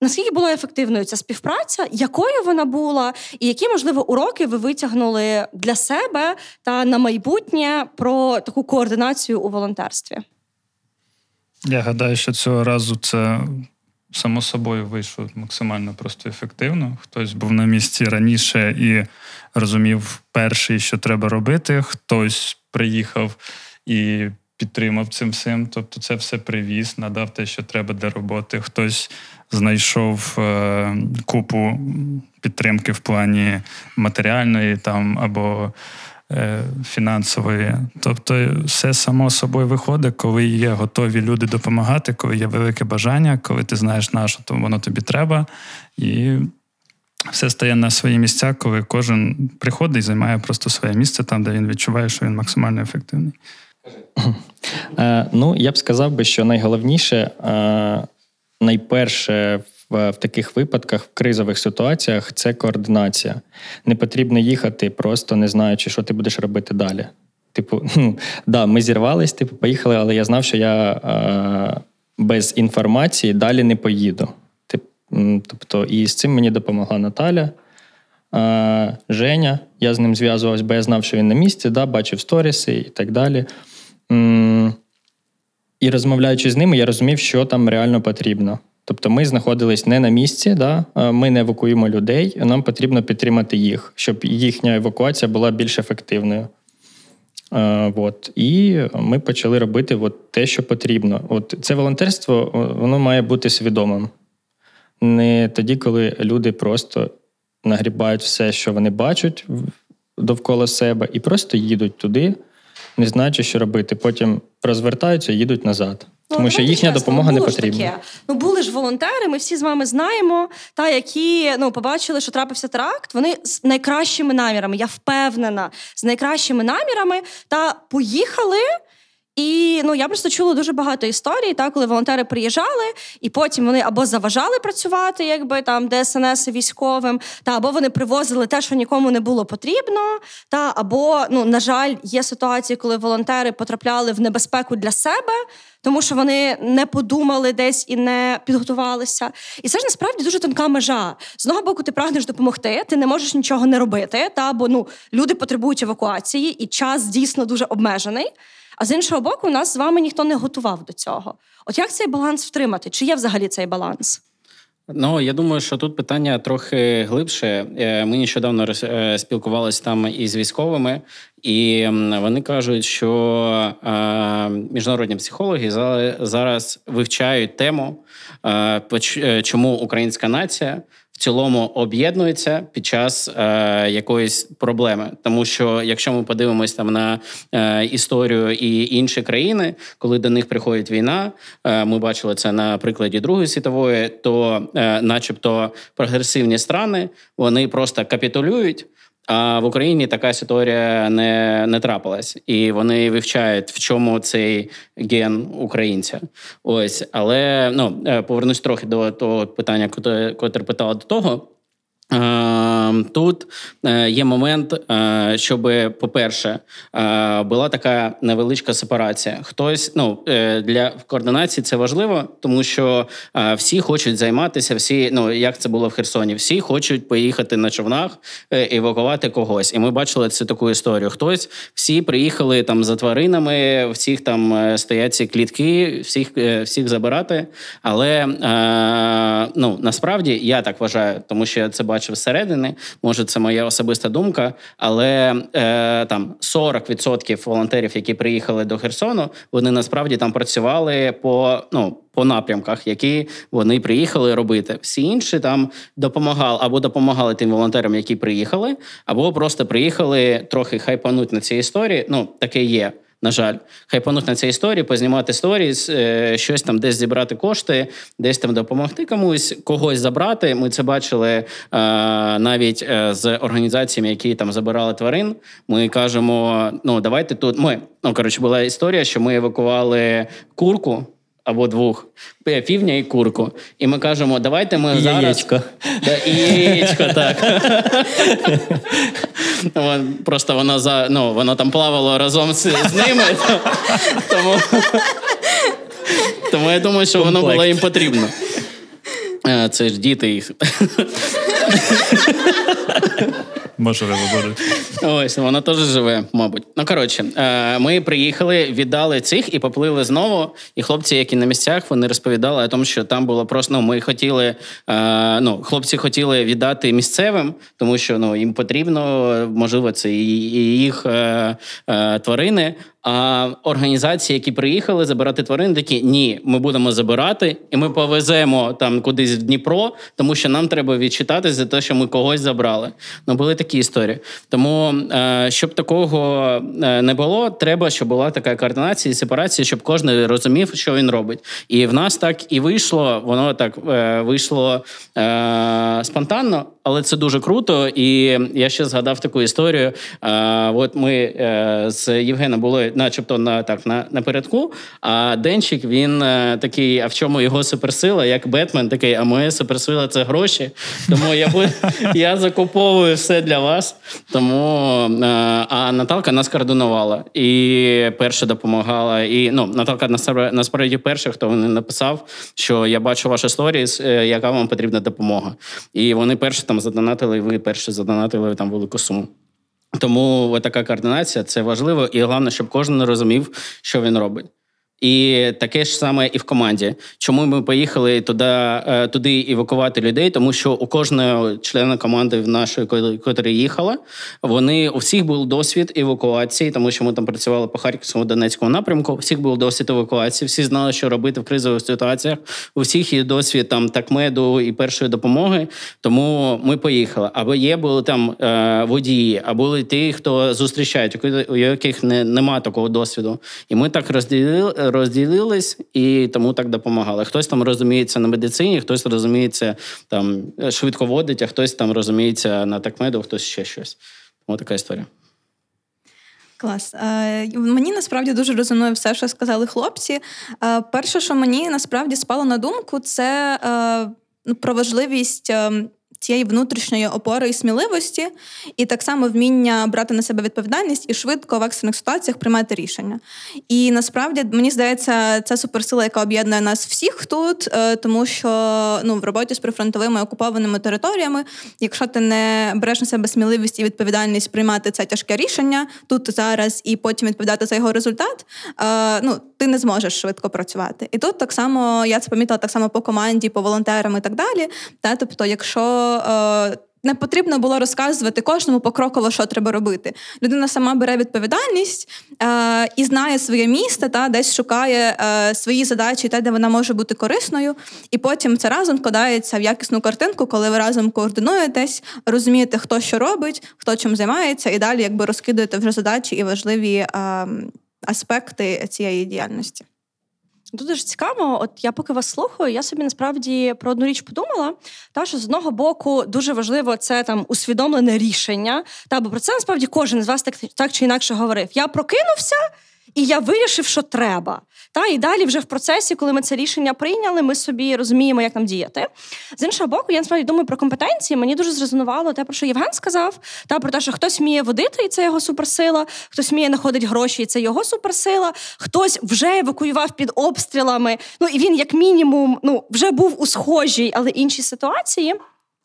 Наскільки була ефективною ця співпраця, якою вона була, і які можливо уроки ви витягнули для себе та на майбутнє про таку координацію у волонтерстві? Я гадаю, що цього разу це само собою вийшло максимально просто ефективно. Хтось був на місці раніше і розумів перший, що треба робити. Хтось приїхав і підтримав цим всім. Тобто, це все привіз, надав те, що треба для роботи. Хтось знайшов е, купу підтримки в плані матеріальної там або е, фінансової. Тобто, все само собою виходить, коли є готові люди допомагати, коли є велике бажання, коли ти знаєш на що то воно тобі треба. І все стає на свої місця, коли кожен приходить і займає просто своє місце там, де він відчуває, що він максимально ефективний. Е, ну, я б сказав би, що найголовніше, найперше в, в таких випадках, в кризових ситуаціях, це координація. Не потрібно їхати, просто не знаючи, що ти будеш робити далі. Типу, ну, да, ми зірвались, типу, поїхали, але я знав, що я е, без інформації далі не поїду. Тип, тобто, і з цим мені допомогла Наталя. Е, Женя, я з ним зв'язувався, бо я знав, що він на місці, да, бачив сторіси і так далі. І розмовляючи з ними, я розумів, що там реально потрібно. Тобто ми знаходились не на місці, да? ми не евакуємо людей, нам потрібно підтримати їх, щоб їхня евакуація була більш ефективною. Е, от. І ми почали робити от те, що потрібно. От Це волонтерство воно має бути свідомим. Не тоді, коли люди просто нагрібають все, що вони бачать довкола себе, і просто їдуть туди не знаючи, що робити. Потім розвертаються і їдуть назад. Ну, Тому що їхня чесно, допомога не потрібна. Таке. Ну були ж волонтери. Ми всі з вами знаємо, та які ну побачили, що трапився теракт. Вони з найкращими намірами. Я впевнена, з найкращими намірами та поїхали. І ну я просто чула дуже багато історій, та коли волонтери приїжджали, і потім вони або заважали працювати, якби там ДСНС військовим, та або вони привозили те, що нікому не було потрібно. Та або ну на жаль, є ситуації, коли волонтери потрапляли в небезпеку для себе. Тому що вони не подумали десь і не підготувалися. І це ж насправді дуже тонка межа. З одного боку, ти прагнеш допомогти, ти не можеш нічого не робити, та бо ну люди потребують евакуації, і час дійсно дуже обмежений. А з іншого боку, нас з вами ніхто не готував до цього. От як цей баланс втримати? Чи є взагалі цей баланс? Ну я думаю, що тут питання трохи глибше. Е, ми нещодавно е, спілкувалися там із військовими, і вони кажуть, що е, міжнародні психологи зараз вивчають тему, чому українська нація в цілому об'єднуються під час е, якоїсь проблеми. Тому що якщо ми подивимось там на е, історію і інші країни, коли до них приходить війна, е, ми бачили це на прикладі Другої світової, то, е, начебто, прогресивні страни вони просто капітулюють. А в Україні така ситуація не не трапилась, і вони вивчають, в чому цей ген українця. Ось, але ну е, повернусь трохи до того питання, котре питала до того. Ем, тут е, є момент, е, щоб, по-перше, е, була така невеличка сепарація. Хтось ну для координації це важливо, тому що всі хочуть займатися, всі, ну як це було в Херсоні, всі хочуть поїхати на човнах, евакувати когось. І ми бачили цю таку історію. Хтось всі приїхали там за тваринами, всіх там стоять ці клітки, всіх всіх забирати. Але ну насправді я так вважаю, тому що це бачив зсередини. Може, це моя особиста думка, але е, там 40% волонтерів, які приїхали до Херсону, вони насправді там працювали по ну. По напрямках, які вони приїхали робити, всі інші там допомагали або допомагали тим волонтерам, які приїхали, або просто приїхали трохи хайпануть на цій історії. Ну таке є. На жаль, хайпануть на цій історії, познімати сторіс, е, щось там десь зібрати кошти, десь там допомогти комусь, когось забрати. Ми це бачили е, навіть е, з організаціями, які там забирали тварин. Ми кажемо: ну давайте тут. Ми ну коротше була історія, що ми евакували курку або двох півня і курку. І ми кажемо, давайте ми і зараз... Яєчко. Да, і яєчко, так. Просто вона за ну, вона там плавала разом з, з ними. Тому тому я думаю, що воно було їм потрібно. Е, це ж діти їх. Можливо, буде. Ось воно теж живе, мабуть. Ну коротше, е, ми приїхали, віддали цих і поплили знову. І хлопці, які на місцях, вони розповідали о тому, що там було просто ну, ми хотіли. Е, ну, хлопці хотіли віддати місцевим, тому що ну їм потрібно, можливо, це і їх е, тварини. А організації, які приїхали забирати тварин, такі ні, ми будемо забирати, і ми повеземо там кудись в Дніпро, тому що нам треба відчитати за те, що ми когось забрали. Ну були такі історії. Тому е, щоб такого е, не було, треба, щоб була така координація і сепарація, щоб кожен розумів, що він робить. І в нас так і вийшло. Воно так е, вийшло спонтанно, але це дуже круто. І я ще згадав таку історію. От ми з Євгеном були начебто, на так на напередку. А Денчик він е, такий, а в чому його суперсила, як Бетмен, такий, а моя суперсила це гроші. Тому я я закуповую все для вас. Тому е, а Наталка нас координувала і перша допомагала. І ну, Наталка насправді перша, хто вони написав, що я бачу ваші сторіс, е, яка вам потрібна допомога. І вони перші там задонатили, і ви перші задонатили там велику суму. Тому така координація це важливо, і головне, щоб кожен розумів, що він робить. І таке ж саме і в команді. Чому ми поїхали туди е, туди евакувати людей? Тому що у кожного члена команди в нашої, котрі їхала, вони у всіх був досвід евакуації, тому що ми там працювали по Харківському Донецькому напрямку. У всіх був досвід евакуації, всі знали, що робити в кризових ситуаціях. У всіх є досвід там такмеду і першої допомоги. Тому ми поїхали. Або є були там е, водії, або були ті, хто зустрічають, у яких не, нема такого досвіду. І ми так розділили розділились і тому так допомагали. Хтось там розуміється на медицині, хтось розуміється там швидко водить, а хтось там розуміється на такмеду, хтось ще щось. Ось така історія. Клас. Е, Мені насправді дуже резонує все, що сказали хлопці. Е, Перше, що мені насправді спало на думку, це е, ну, про важливість. Цієї внутрішньої опори і сміливості, і так само вміння брати на себе відповідальність і швидко в екстрених ситуаціях приймати рішення. І насправді мені здається, це суперсила, яка об'єднує нас всіх тут, е, тому що ну в роботі з прифронтовими окупованими територіями, якщо ти не береш на себе сміливість і відповідальність приймати це тяжке рішення тут зараз і потім відповідати за його результат, е, ну ти не зможеш швидко працювати. І тут так само я це помітила так само по команді, по волонтерам і так далі. Та тобто, якщо е, не потрібно було розказувати кожному покроково, що треба робити. Людина сама бере відповідальність е, і знає своє місце, та десь шукає е, свої задачі, те, де вона може бути корисною, і потім це разом вкладається в якісну картинку, коли ви разом координуєтесь, розумієте, хто що робить, хто чим займається, і далі якби розкидуєте вже задачі і важливі е, аспекти цієї діяльності. Тут дуже цікаво, от я поки вас слухаю, я собі насправді про одну річ подумала, та що з одного боку дуже важливо це там усвідомлене рішення. Та бо про це насправді кожен з вас так так чи інакше говорив. Я прокинувся і я вирішив, що треба. Та і далі, вже в процесі, коли ми це рішення прийняли, ми собі розуміємо, як нам діяти. З іншого боку, я насправді думаю про компетенції. Мені дуже зрезонувало те, про що Євген сказав, та про те, що хтось вміє водити, і це його суперсила, хтось вміє знаходити гроші, і це його суперсила. Хтось вже евакуював під обстрілами. Ну і він, як мінімум, ну вже був у схожій, але іншій ситуації.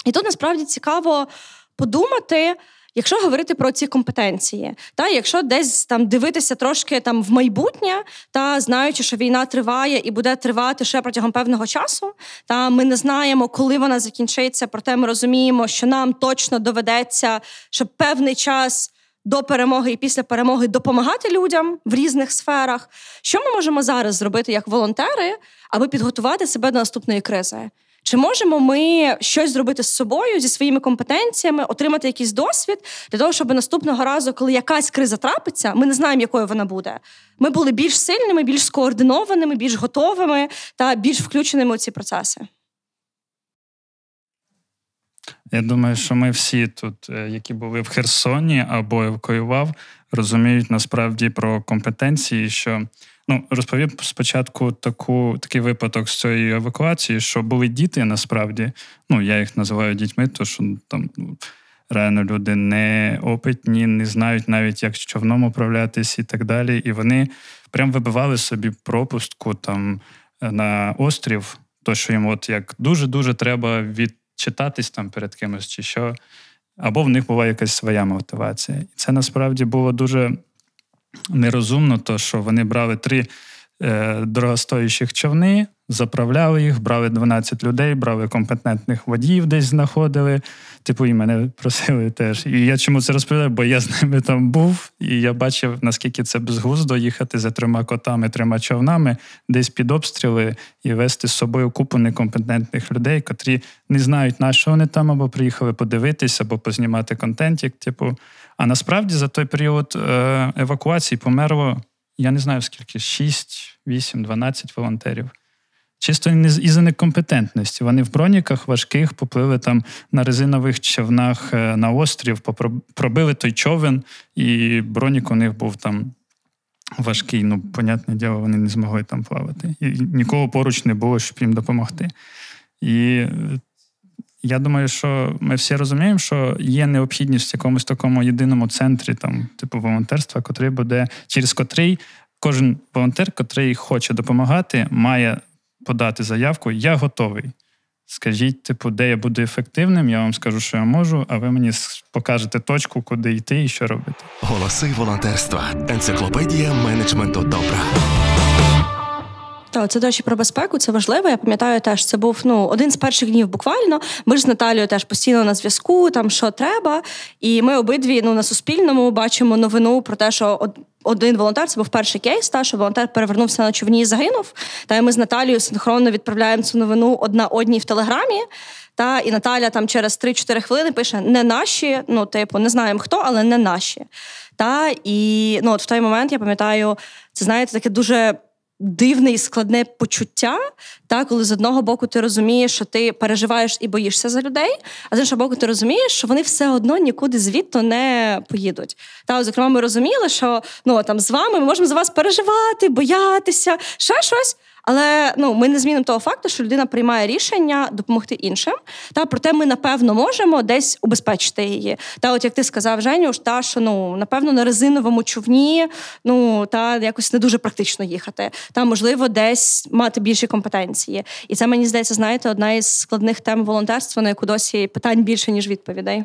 І тут насправді цікаво подумати. Якщо говорити про ці компетенції, та якщо десь там дивитися трошки там в майбутнє, та знаючи, що війна триває і буде тривати ще протягом певного часу, та ми не знаємо, коли вона закінчиться, проте ми розуміємо, що нам точно доведеться, щоб певний час. До перемоги і після перемоги допомагати людям в різних сферах. Що ми можемо зараз зробити як волонтери, аби підготувати себе до наступної кризи? Чи можемо ми щось зробити з собою зі своїми компетенціями, отримати якийсь досвід для того, щоб наступного разу, коли якась криза трапиться, ми не знаємо, якою вона буде. Ми були більш сильними, більш скоординованими, більш готовими та більш включеними у ці процеси. Я думаю, що ми всі тут, е, які були в Херсоні або евакуював, розуміють насправді про компетенції, що Ну, розповів спочатку таку, такий випадок з цієї евакуації, що були діти насправді. Ну, я їх називаю дітьми, тому що ну, там ну, реально люди не опитні, не знають навіть, як човном управлятись і так далі. І вони прям вибивали собі пропустку там на острів, то що їм от як дуже-дуже треба відчитатись там перед кимось, чи що. Або в них була якась своя мотивація. І це насправді було дуже нерозумно, то що вони брали три е, дорогостоящих човни, заправляли їх, брали 12 людей, брали компетентних водіїв, десь знаходили. Типу, і мене просили теж. І я чому це розповідаю? Бо я з ними там був, і я бачив, наскільки це безглуздо їхати за трьома котами, трьома човнами, десь під обстріли і вести з собою купу некомпетентних людей, котрі не знають, на що вони там, або приїхали подивитися, або познімати контентик. Типу, а насправді за той період е, евакуації померло, я не знаю скільки, 6, 8, 12 волонтерів. Чисто із за некомпетентності. Вони в броніках важких поплили там на резинових човнах е, на острів, пробили той човен, і бронік у них був там важкий. Ну, понятне діло, вони не змогли там плавати. І нікого поруч не було, щоб їм допомогти. І я думаю, що ми всі розуміємо, що є необхідність в якомусь такому єдиному центрі, там, типу волонтерства, котрий буде, через котрий кожен волонтер, котрий хоче допомагати, має подати заявку Я готовий. Скажіть, типу, де я буду ефективним, я вам скажу, що я можу, а ви мені покажете точку, куди йти і що робити. Голоси волонтерства. Енциклопедія менеджменту добра. Так, це до речі, про безпеку, це важливо. Я пам'ятаю, теж це був ну один з перших днів буквально. Ми ж з Наталією теж постійно на зв'язку, там що треба. І ми обидві ну на Суспільному бачимо новину про те, що один волонтер це був перший кейс, та що волонтер перевернувся на човні і загинув. Та і ми з Наталією синхронно відправляємо цю новину одна одній в телеграмі. Та і Наталя там через 3-4 хвилини пише: не наші, ну типу, не знаємо хто, але не наші. Та і ну от в той момент я пам'ятаю, це знаєте, таке дуже дивне і складне почуття, та коли з одного боку ти розумієш, що ти переживаєш і боїшся за людей, а з іншого боку, ти розумієш, що вони все одно нікуди звідти не поїдуть. Та, зокрема, ми розуміли, що ну там з вами ми можемо за вас переживати, боятися, ще щось. Але ну ми не змінимо того факту, що людина приймає рішення допомогти іншим. Та проте ми напевно можемо десь убезпечити її. Та, от як ти сказав, Женю, та що ну напевно на резиновому човні, ну та якось не дуже практично їхати. Та можливо, десь мати більші компетенції. І це мені здається, знаєте, одна із складних тем волонтерства, на яку досі питань більше ніж відповідей.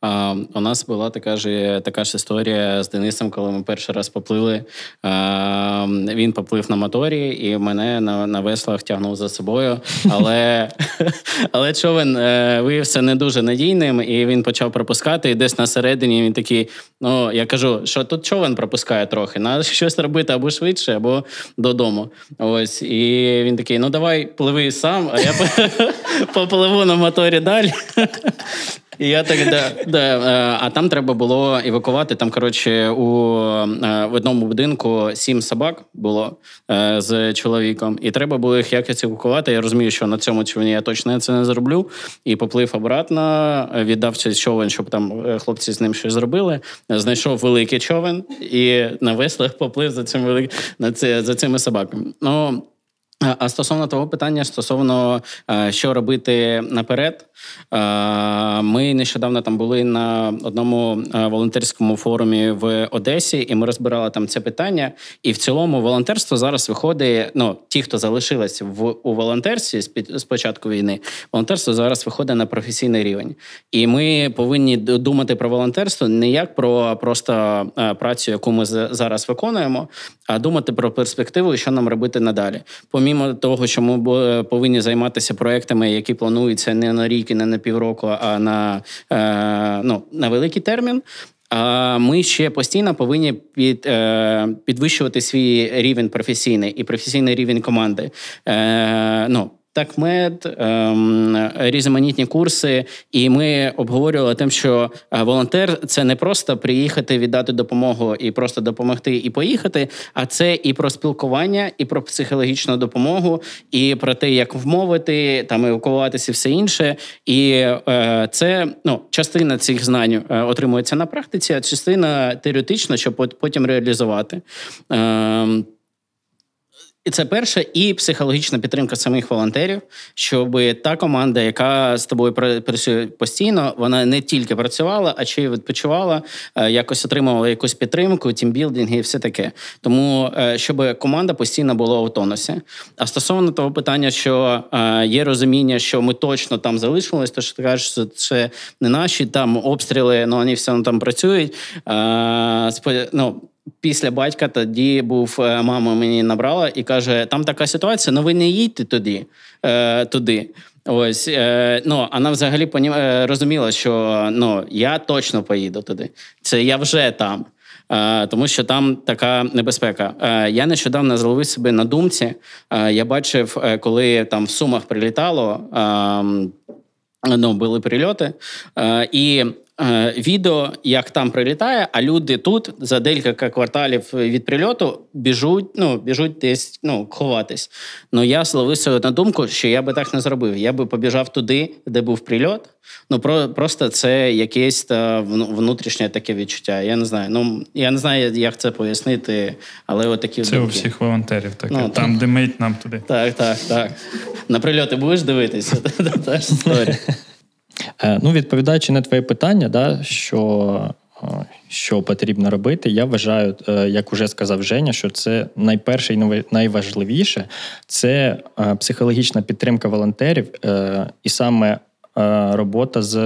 А, У нас була така ж така ж історія з Денисом, коли ми перший раз поплили. А, Він поплив на моторі і мене на на веслах тягнув за собою. Але але човен е, виявився не дуже надійним, і він почав пропускати. І десь на середині він такий: ну я кажу, що тут човен пропускає трохи. Треба щось робити або швидше, або додому. Ось і він такий: ну давай пливи сам, а я попливу на моторі далі. І я так, да, да, е, А там треба було евакувати. Там, коротше, у е, в одному будинку сім собак було е, з чоловіком, і треба було їх якось евакувати. Я розумію, що на цьому човні я точно це не зроблю. І поплив обратно, віддав цей човен, щоб там хлопці з ним щось зробили. Знайшов великий човен і на веслах поплив за цим велик... за цими собаками. Ну, а стосовно того питання, стосовно що робити наперед, ми нещодавно там були на одному волонтерському форумі в Одесі, і ми розбирали там це питання. І в цілому волонтерство зараз виходить. Ну, ті, хто залишились в у волонтерстві з початку війни, волонтерство зараз виходить на професійний рівень. І ми повинні думати про волонтерство не як про просто працю, яку ми зараз виконуємо, а думати про перспективу, що нам робити надалі. Помімо того, що ми повинні займатися проектами, які плануються не на рік і не на півроку, а на, е, ну, на великий термін. Ми ще постійно повинні під, е, підвищувати свій рівень професійний і професійний рівень команди. Е, ну, Такмед, ем, різноманітні курси, і ми обговорювали тим, що е, волонтер це не просто приїхати, віддати допомогу і просто допомогти і поїхати. А це і про спілкування, і про психологічну допомогу, і про те, як вмовити там евакуватися, і все інше. І е, це ну частина цих знань е, отримується на практиці, а частина теоретично, щоб потім реалізувати. Е, і це перше, і психологічна підтримка самих волонтерів, щоб та команда, яка з тобою працює постійно, вона не тільки працювала, а ще й відпочивала, е, якось отримувала якусь підтримку, тімбілдинги і все таке. Тому е, щоб команда постійно була в тонусі. А стосовно того питання, що е, є розуміння, що ми точно там залишились, то що ти кажеш, що це не наші там обстріли, ну вони все одно там працюють. Ну, Після батька тоді був е, мама мені набрала і каже: там така ситуація, ну ви не їдьте туди. Е, туди. Ось е, ну вона взагалі понім... Е, розуміла, що ну я точно поїду туди. Це я вже там. Е, тому що там така небезпека. Я нещодавно зловив себе на думці. Я бачив, коли там в Сумах прилітало, ем, ну, були прильоти, і Е, відео, як там прилітає, а люди тут за декілька кварталів від прильоту біжуть, ну біжуть десь ну, ховатись. Ну я словив на думку, що я би так не зробив. Я би побіжав туди, де був прильот. Ну про просто це якесь та внутрішнє таке відчуття. Я не знаю. Ну я не знаю, як це пояснити, але отакі це думки. у всіх волонтерів. Таке ну, там, де мить нам туди. Так, так, так. На прильоти будеш дивитися? Та ж історія. Е, ну, відповідаючи на твоє питання, да, що е, що потрібно робити, я вважаю, е, як уже сказав Женя, що це найперше і найважливіше це психологічна підтримка волонтерів і саме робота з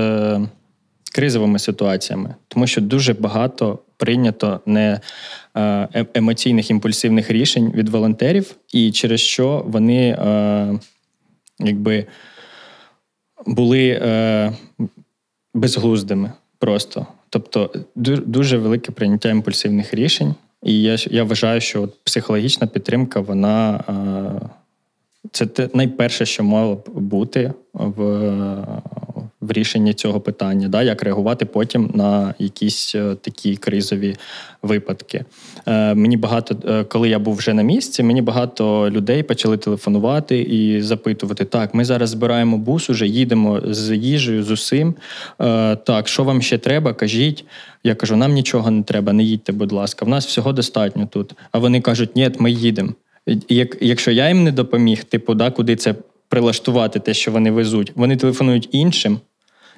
кризовими ситуаціями, тому що дуже багато прийнято не емоційних імпульсивних рішень від волонтерів, і через що вони якби були е, безглуздими просто. Тобто дуже велике прийняття імпульсивних рішень. І я я вважаю, що от психологічна підтримка, вона е, це те найперше, що мало б бути в в рішенні цього питання, да, як реагувати потім на якісь е, такі кризові випадки. Е, Мені багато, е, коли я був вже на місці, мені багато людей почали телефонувати і запитувати: так, ми зараз збираємо бус, уже їдемо з їжею, з усім. Е, Так, що вам ще треба? Кажіть. Я кажу, нам нічого не треба, не їдьте, будь ласка, в нас всього достатньо тут. А вони кажуть, ні, ми їдемо. Як, Якщо я їм не допоміг, типу, да, куди це прилаштувати, те, що вони везуть, вони телефонують іншим,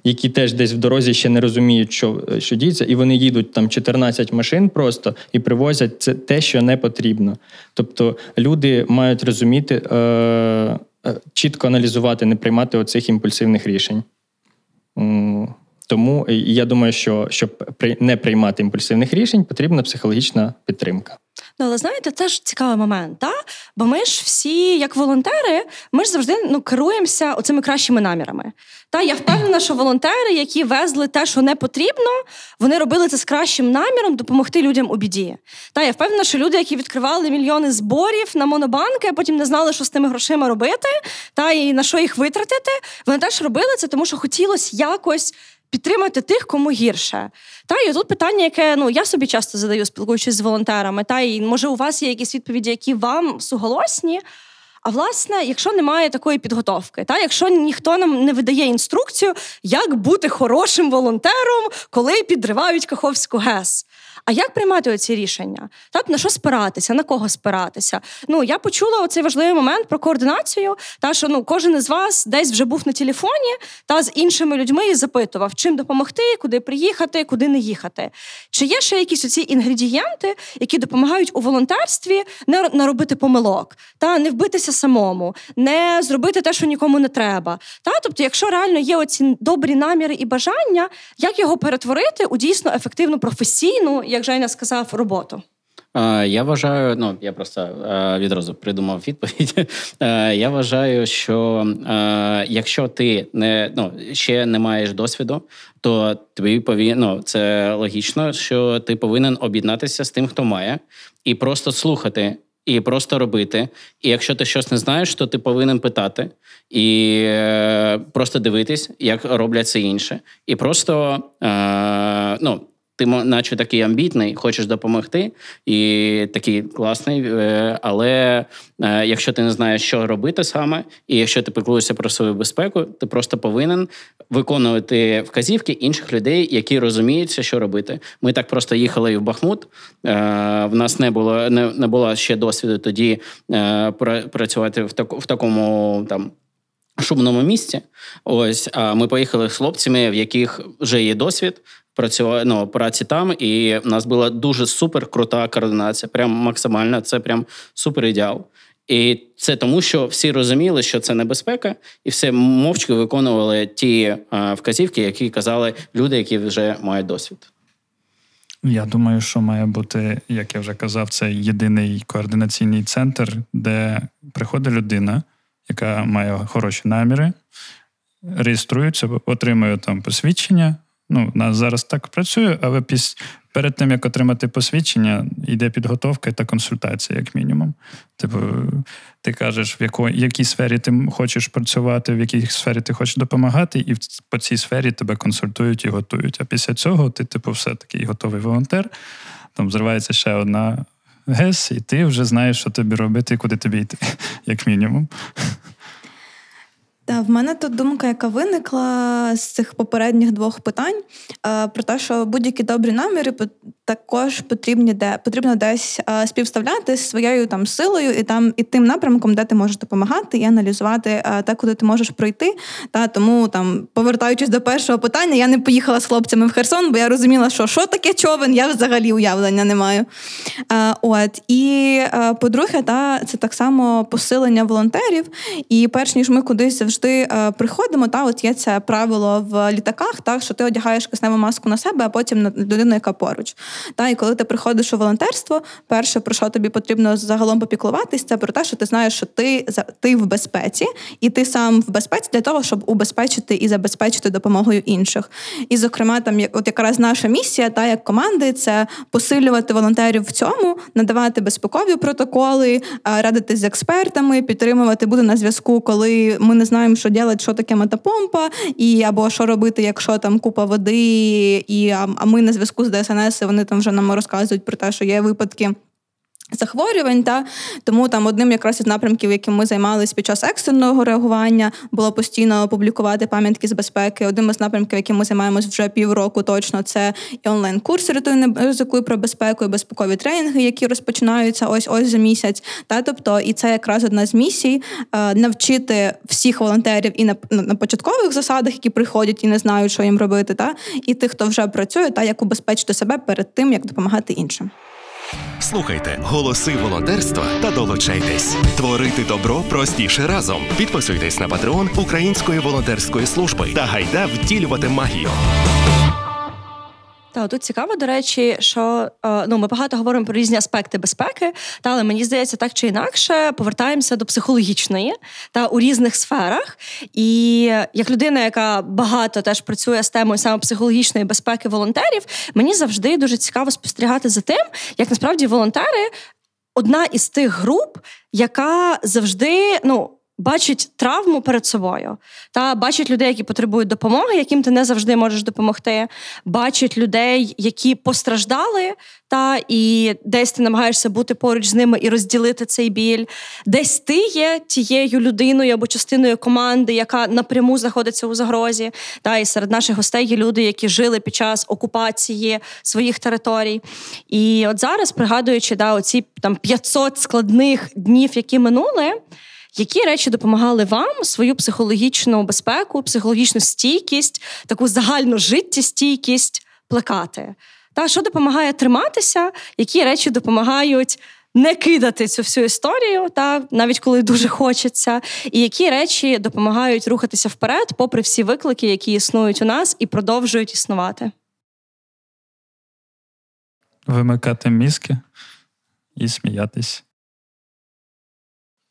які теж десь в дорозі ще не розуміють, що що діється, і вони їдуть там 14 машин просто і привозять це те, що не потрібно. Тобто люди мають розуміти, е, е, чітко аналізувати, не приймати оцих імпульсивних рішень. Тому я думаю, що щоб не приймати імпульсивних рішень, потрібна психологічна підтримка. Ну, але знаєте, це ж цікавий момент, та? бо ми ж всі, як волонтери, ми ж завжди ну, керуємося оцими кращими намірами. Та я впевнена, що волонтери, які везли те, що не потрібно, вони робили це з кращим наміром допомогти людям у біді. Та я впевнена, що люди, які відкривали мільйони зборів на монобанки, а потім не знали, що з тими грошима робити, та і на що їх витратити, вони теж робили це, тому що хотілося якось підтримати тих, кому гірше. Та і тут питання, яке ну я собі часто задаю, спілкуючись з волонтерами, та і може у вас є якісь відповіді, які вам суголосні. А власне, якщо немає такої підготовки, та якщо ніхто нам не видає інструкцію, як бути хорошим волонтером, коли підривають Каховську ГЕС. А як приймати оці рішення? Так, на що спиратися, на кого спиратися? Ну я почула оцей важливий момент про координацію. Та що ну кожен із вас десь вже був на телефоні та з іншими людьми і запитував, чим допомогти, куди приїхати, куди не їхати. Чи є ще якісь оці інгредієнти, які допомагають у волонтерстві не наробити помилок, та не вбитися самому, не зробити те, що нікому не треба. Та тобто, якщо реально є оці добрі наміри і бажання, як його перетворити у дійсно ефективну професійну як Женя сказав, роботу? Я вважаю, ну я просто відразу придумав відповідь. Я вважаю, що якщо ти не ну ще не маєш досвіду, то тобі повинен, ну, це логічно, що ти повинен об'єднатися з тим, хто має, і просто слухати. І просто робити. І якщо ти щось не знаєш, то ти повинен питати і е, просто дивитись, як роблять це інше. І просто е, ну, ти, наче такий амбітний, хочеш допомогти, і такий класний. Е, але е, якщо ти не знаєш, що робити саме, і якщо ти піклуєшся про свою безпеку, ти просто повинен виконувати вказівки інших людей, які розуміються, що робити. Ми так просто їхали в Бахмут. Е, в нас не було не, не було ще досвіду тоді працювати в так, в такому там. Шумному місці, ось а ми поїхали з хлопцями, в яких вже є досвід працювати ну, праці там, і в нас була дуже супер крута координація. Прям максимальна, це прям супер ідеал. І це тому, що всі розуміли, що це небезпека, і все мовчки виконували ті а, вказівки, які казали люди, які вже мають досвід. Я думаю, що має бути, як я вже казав, це єдиний координаційний центр, де приходить людина, яка має хороші наміри, реєструється, отримує там посвідчення, Ну, у нас зараз так працює, але піс... перед тим, як отримати посвідчення, йде підготовка та консультація, як мінімум. Типу, ти кажеш, в яко... якій сфері ти хочеш працювати, в якій сфері ти хочеш допомагати, і по цій сфері тебе консультують і готують. А після цього ти, типу, все такий готовий волонтер. Там зривається ще одна ГЕС, і ти вже знаєш, що тобі робити і куди тобі йти, як мінімум. Та в мене тут думка, яка виникла з цих попередніх двох питань, е, про те, що будь-які добрі наміри також потрібні де потрібно десь е, співставляти з своєю там силою і там і тим напрямком, де ти можеш допомагати, і аналізувати е, те, куди ти можеш пройти. Та тому там, повертаючись до першого питання, я не поїхала з хлопцями в Херсон, бо я розуміла, що що таке човен, я взагалі уявлення не маю. От і по-друге, та це так само посилення волонтерів. І перш ніж ми кудись завжди е, приходимо, та от є це правило в літаках, так що ти одягаєш кисневу маску на себе, а потім на людину, яка поруч. Та і коли ти приходиш у волонтерство, перше про що тобі потрібно загалом попіклуватись, це про те, що ти знаєш, що ти ти в безпеці, і ти сам в безпеці для того, щоб убезпечити і забезпечити допомогою інших. І, зокрема, там от якраз наша місія, та як команди, це посилювати волонтерів в цьому, надавати безпекові протоколи, радитись з експертами, підтримувати, бути на зв'язку, коли ми не знаємо знаємо, що робити, що таке метапомпа, і або що робити, якщо там купа води, і а, ми на зв'язку з ДСНС, вони там вже нам розказують про те, що є випадки. Захворювань, та тому там одним якраз із напрямків, яким ми займалися під час екстреного реагування, було постійно публікувати пам'ятки з безпеки. Одним із напрямків, яким ми займаємось вже півроку, точно це і онлайн-курси «Рятуй ризикуй про безпеку, і безпекові тренінги, які розпочинаються ось ось за місяць. Та тобто, і це якраз одна з місій е, навчити всіх волонтерів і на, на початкових засадах, які приходять і не знають, що їм робити, та і тих, хто вже працює, та як убезпечити себе перед тим, як допомагати іншим. Слухайте голоси волонтерства та долучайтесь. Творити добро простіше разом. Підписуйтесь на патреон Української волонтерської служби та гайда втілювати магію. Та тут цікаво, до речі, що е, ну ми багато говоримо про різні аспекти безпеки, та але мені здається, так чи інакше повертаємося до психологічної та у різних сферах. І як людина, яка багато теж працює з темою саме психологічної безпеки волонтерів, мені завжди дуже цікаво спостерігати за тим, як насправді волонтери одна із тих груп, яка завжди ну бачить травму перед собою, та бачить людей, які потребують допомоги, яким ти не завжди можеш допомогти. Бачить людей, які постраждали, та і десь ти намагаєшся бути поруч з ними і розділити цей біль. Десь ти є тією людиною або частиною команди, яка напряму знаходиться у загрозі. Та і серед наших гостей є люди, які жили під час окупації своїх територій. І от зараз, пригадуючи да, оці там 500 складних днів, які минули. Які речі допомагали вам свою психологічну безпеку, психологічну стійкість, таку загальну життєстійкість плекати? Та що допомагає триматися, які речі допомагають не кидати цю всю історію, та навіть коли дуже хочеться, і які речі допомагають рухатися вперед, попри всі виклики, які існують у нас і продовжують існувати? Вимикати мізки і сміятись.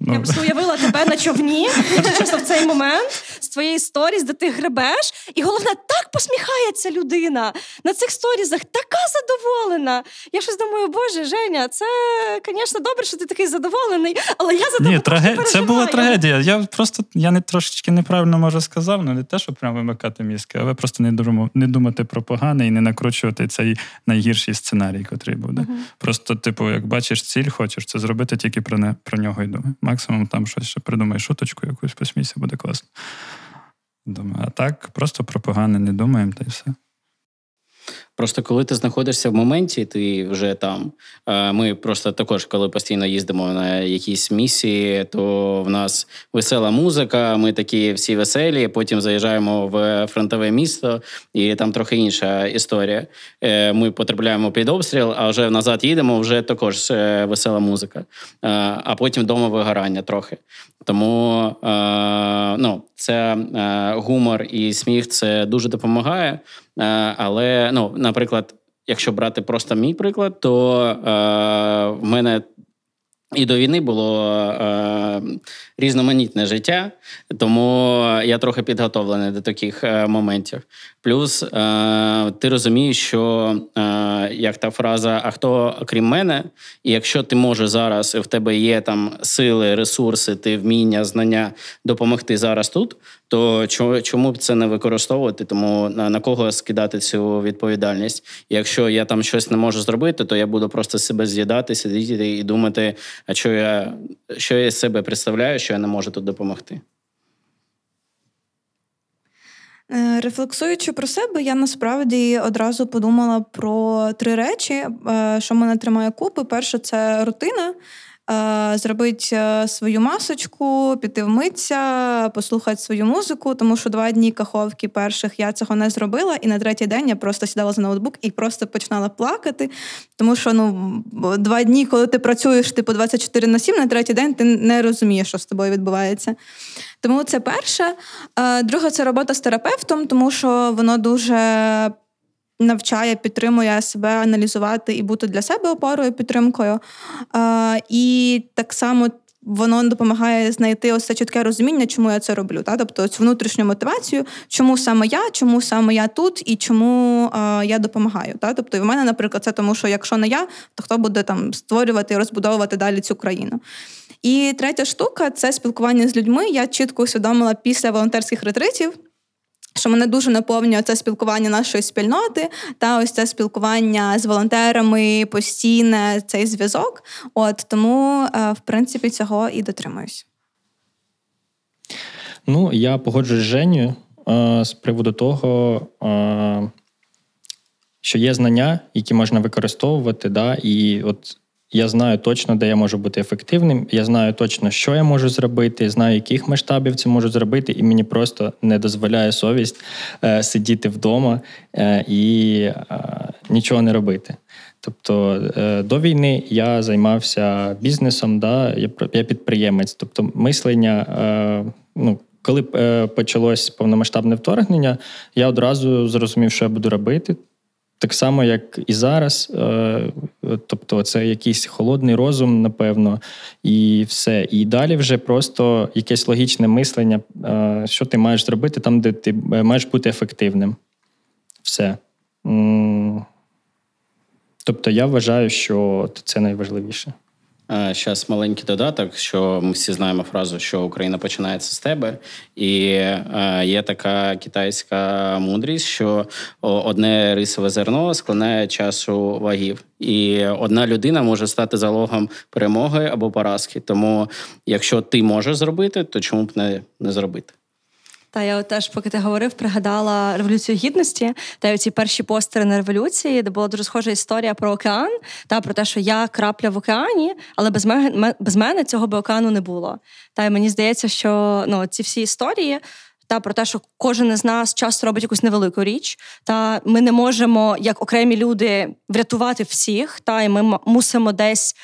Ну. Я просто уявила тебе на човні, чесно в цей момент з твоєї сторіз, де ти гребеш, і головне, так посміхається людина на цих сторізах, така задоволена. Я щось думаю, боже, Женя, це, звісно, добре, що ти такий задоволений, але я за тебе Ні, траге... Це була трагедія. Я просто я не трошечки неправильно може сказав, ну не те, що прямо вимикати мізки, але просто не думати, не думати про погане і не накручувати цей найгірший сценарій, який буде. Uh-huh. Просто, типу, як бачиш ціль, хочеш це зробити, тільки про не про нього й думай максимум там щось ще придумай шуточку, якусь посмійся, буде класно. Думаю, а так, просто про погане не думаємо, та й все. Просто коли ти знаходишся в моменті, ти вже там. Ми просто також, коли постійно їздимо на якісь місії, то в нас весела музика, ми такі всі веселі. Потім заїжджаємо в фронтове місто, і там трохи інша історія. Е, ми потрапляємо під обстріл, а вже назад їдемо, вже також е, весела музика. А потім вдома вигорання трохи. Тому ну, це гумор і сміх це дуже допомагає. Але ну, наприклад, якщо брати просто мій приклад, то е, в мене і до війни було е, різноманітне життя, тому я трохи підготовлений до таких е, моментів. Плюс е, ти розумієш, що е, як та фраза, а хто крім мене, і якщо ти можеш зараз, в тебе є там сили, ресурси, ти вміння, знання допомогти зараз тут, то чому б це не використовувати? Тому на, кого скидати цю відповідальність? Якщо я там щось не можу зробити, то я буду просто себе з'їдати, сидіти і думати, а що я що я себе представляю, що я не можу тут допомогти. Е, рефлексуючи про себе, я насправді одразу подумала про три речі, е, що мене тримає купи. Перше, це рутина. Е, зробити свою масочку, піти вмитися, послухати свою музику, тому що два дні каховки перших я цього не зробила, і на третій день я просто сідала за ноутбук і просто починала плакати. Тому що ну, два дні, коли ти працюєш типу 24 на 7, на третій день ти не розумієш, що з тобою відбувається. Тому це перше. Друге, це робота з терапевтом, тому що воно дуже навчає, підтримує себе аналізувати і бути для себе опорою підтримкою. І так само воно допомагає знайти ось це чітке розуміння, чому я це роблю. Та? Тобто цю внутрішню мотивацію, чому саме я, чому саме я тут і чому е, я допомагаю. Та? Тобто, в мене, наприклад, це тому, що якщо не я, то хто буде там створювати і розбудовувати далі цю країну. І третя штука це спілкування з людьми. Я чітко усвідомила після волонтерських ретритів що мене дуже наповнює це спілкування нашої спільноти та ось це спілкування з волонтерами, постійне цей зв'язок. От тому, е, в принципі, цього і дотримуюсь. Ну, я погоджуюсь з Женю е, з приводу того, е, що є знання, які можна використовувати, да, і от я знаю точно, де я можу бути ефективним. Я знаю точно, що я можу зробити, знаю, яких масштабів це можу зробити, і мені просто не дозволяє совість е, сидіти вдома е, і е, нічого не робити. Тобто е, до війни я займався бізнесом, да, я я підприємець, тобто мислення. Е, ну, коли е, почалось повномасштабне вторгнення, я одразу зрозумів, що я буду робити. Так само, як і зараз, е, тобто це якийсь холодний розум, напевно, і все. І далі вже просто якесь логічне мислення, е, що ти маєш зробити там, де ти е, маєш бути ефективним. Все. Тобто я вважаю, що це найважливіше. Зараз маленький додаток, що ми всі знаємо фразу, що Україна починається з тебе, і є така китайська мудрість, що одне рисове зерно складає часу вагів, і одна людина може стати залогом перемоги або поразки. Тому, якщо ти можеш зробити, то чому б не, не зробити? Та я теж, поки ти говорив, пригадала революцію гідності та ці перші постери на революції, де була дуже схожа історія про океан та про те, що я крапля в океані, але без мене без мене цього би океану не було. Та й мені здається, що ну ці всі історії. Та про те, що кожен із нас часто робить якусь невелику річ, та ми не можемо як окремі люди врятувати всіх, та і ми мусимо десь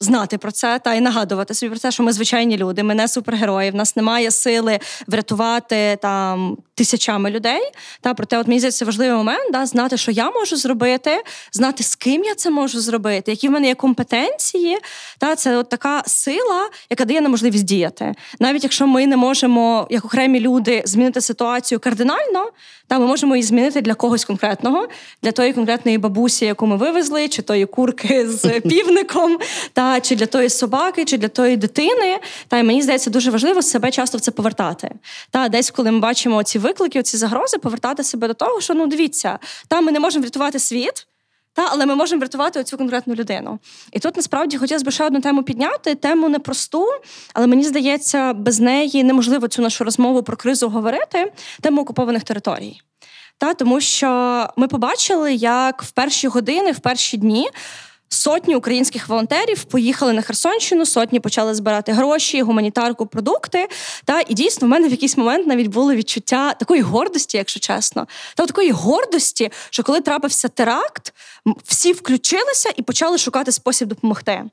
Знати про це та й нагадувати собі про це, що ми звичайні люди, ми не супергерої. В нас немає сили врятувати там тисячами людей. Та проте, от мені здається, важливий момент да, знати, що я можу зробити, знати, з ким я це можу зробити, які в мене є компетенції. Та це от така сила, яка дає нам можливість діяти. Навіть якщо ми не можемо, як окремі люди, змінити ситуацію кардинально, та ми можемо її змінити для когось конкретного, для тої конкретної бабусі, яку ми вивезли, чи тої курки з півником. Та чи для тої собаки, чи для тої дитини. Та й мені здається, дуже важливо себе часто в це повертати. Та десь, коли ми бачимо ці виклики, ці загрози, повертати себе до того, що ну дивіться, там ми не можемо врятувати світ. Та, але ми можемо врятувати оцю конкретну людину. І тут насправді хотілося б ще одну тему підняти, тему непросту, але мені здається, без неї неможливо цю нашу розмову про кризу говорити, тему окупованих територій. Та, Тому що ми побачили, як в перші години, в перші дні Сотні українських волонтерів поїхали на Херсонщину, сотні почали збирати гроші, гуманітарку, продукти. Та і дійсно в мене в якийсь момент навіть було відчуття такої гордості, якщо чесно, та такої гордості, що коли трапився теракт, всі включилися і почали шукати спосіб допомогти.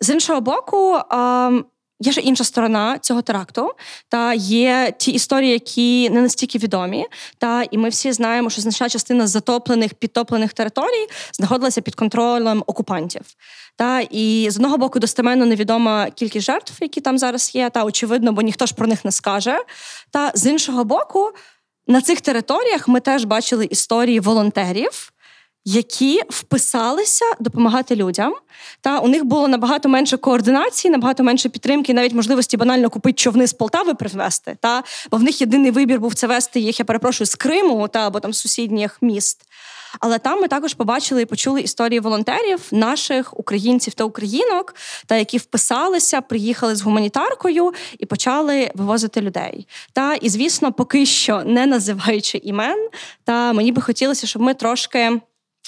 З іншого боку, Є ще інша сторона цього теракту, та є ті історії, які не настільки відомі. Та і ми всі знаємо, що значна частина затоплених підтоплених територій знаходилася під контролем окупантів. Та і з одного боку достеменно невідома кількість жертв, які там зараз є, та очевидно, бо ніхто ж про них не скаже. Та з іншого боку, на цих територіях ми теж бачили історії волонтерів які вписалися допомагати людям. Та у них було набагато менше координації, набагато менше підтримки, навіть можливості банально купити човни з Полтави привезти. Та бо в них єдиний вибір був це вести їх, я перепрошую, з Криму та або там сусідніх міст. Але там ми також побачили і почули історії волонтерів, наших українців та українок, та які вписалися, приїхали з гуманітаркою і почали вивозити людей. Та і звісно, поки що не називаючи імен, та мені би хотілося, щоб ми трошки.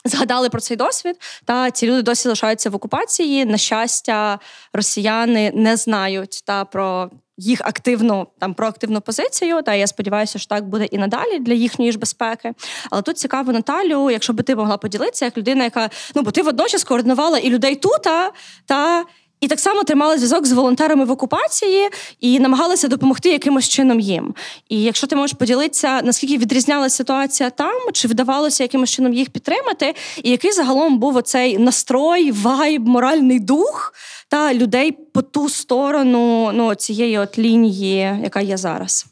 Згадали про цей досвід, та ці люди досі лишаються в окупації. На щастя, росіяни не знають та про їх активну там проактивну позицію. Та я сподіваюся, що так буде і надалі для їхньої ж безпеки. Але тут цікаво, Наталю, якщо би ти могла поділитися, як людина, яка ну бо ти водночас координувала і людей тут, та і так само тримали зв'язок з волонтерами в окупації і намагалися допомогти якимось чином їм. І якщо ти можеш поділитися, наскільки відрізнялася ситуація там, чи вдавалося якимось чином їх підтримати, і який загалом був оцей настрой, вайб, моральний дух та людей по ту сторону ну, цієї от лінії, яка є зараз.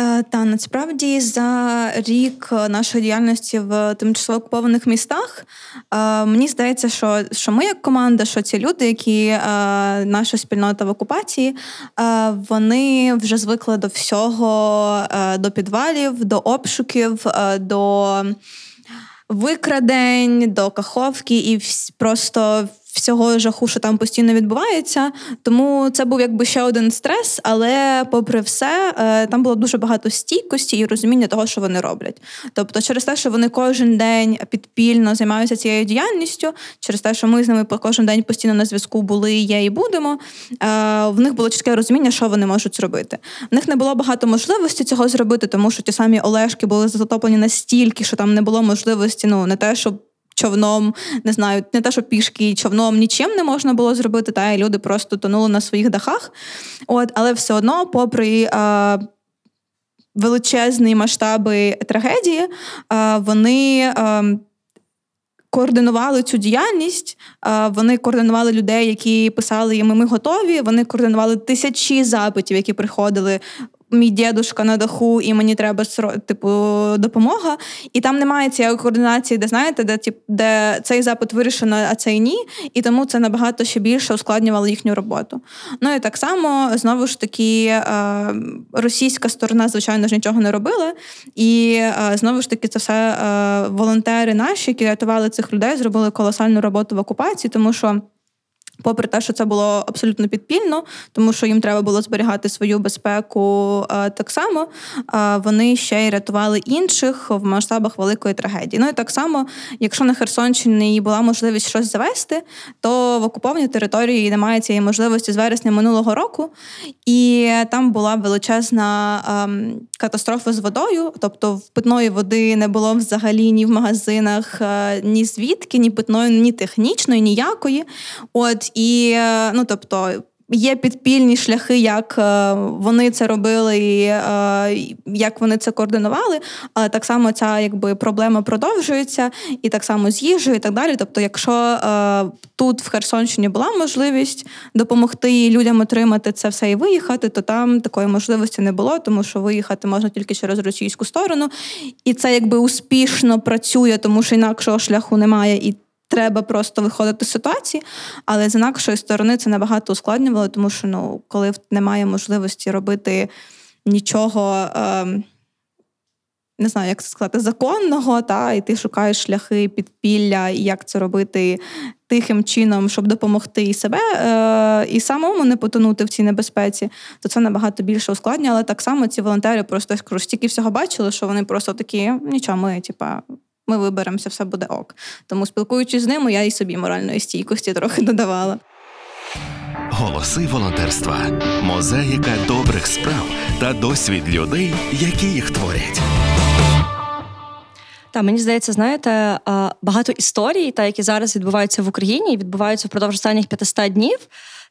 Е, та насправді за рік нашої діяльності в тимчасово окупованих містах е, мені здається, що що ми як команда, що ці люди, які е, наша спільнота в окупації, вони вже звикли до всього, до підвалів, до обшуків, до викрадень, до каховки і просто всього жаху, що там постійно відбувається. Тому це був якби ще один стрес, але, попри все, е, там було дуже багато стійкості і розуміння того, що вони роблять. Тобто, через те, що вони кожен день підпільно займаються цією діяльністю, через те, що ми з ними кожен день постійно на зв'язку були, є і будемо. Е, в них було чітке розуміння, що вони можуть зробити. В них не було багато можливості цього зробити, тому що ті самі Олешки були затоплені настільки, що там не було можливості, ну не те, щоб човном, не знаю, не те, що пішки човном нічим не можна було зробити, та і люди просто тонули на своїх дахах. От, Але все одно, попри. А, Величезні масштаби трагедії, вони координували цю діяльність. Вони координували людей, які писали їм ми готові. Вони координували тисячі запитів, які приходили мій дідушка на даху, і мені треба типу, допомога. І там немає цієї координації, де знаєте, де тип, де цей запит вирішено, а цей ні. І тому це набагато ще більше ускладнювало їхню роботу. Ну і так само знову ж таки е, російська сторона, звичайно ж, нічого не робила. І е, знову ж таки, це все е, волонтери наші, які рятували цих людей, зробили колосальну роботу в окупації, тому що. Попри те, що це було абсолютно підпільно, тому що їм треба було зберігати свою безпеку е, так само, е, вони ще й рятували інших в масштабах великої трагедії. Ну і так само, якщо на Херсонщині була можливість щось завести, то в окупованій території немає цієї можливості з вересня минулого року, і там була величезна ем, катастрофа з водою, тобто в питної води не було взагалі ні в магазинах, е, ні звідки, ні питної, ні технічної, ніякої. От і е, ну тобто. Є підпільні шляхи, як е, вони це робили, і е, як вони це координували. Але так само ця якби проблема продовжується, і так само з їжею, і так далі. Тобто, якщо тут в Херсонщині була можливість допомогти людям отримати це все і виїхати, то там такої можливості не було, тому що виїхати можна тільки через російську сторону, і це якби успішно працює, тому що інакшого шляху немає. і треба просто виходити з ситуації, але з інакшої сторони це набагато ускладнювало, тому що ну, коли немає можливості робити нічого. Е, не знаю, як це сказати, законного, та, і ти шукаєш шляхи підпілля, і як це робити тихим чином, щоб допомогти і себе, е, і самому не потонути в цій небезпеці, то це набагато більше ускладнює. Але так само ці волонтери просто стільки всього бачили, що вони просто такі, нічого, ми, типа, ми виберемося, все буде ок. Тому, спілкуючись з ними, я і собі моральної стійкості трохи додавала. Голоси волонтерства, мозаїка добрих справ та досвід людей, які їх творять. Та мені здається, знаєте, багато історій, та які зараз відбуваються в Україні, відбуваються впродовж останніх 500 днів.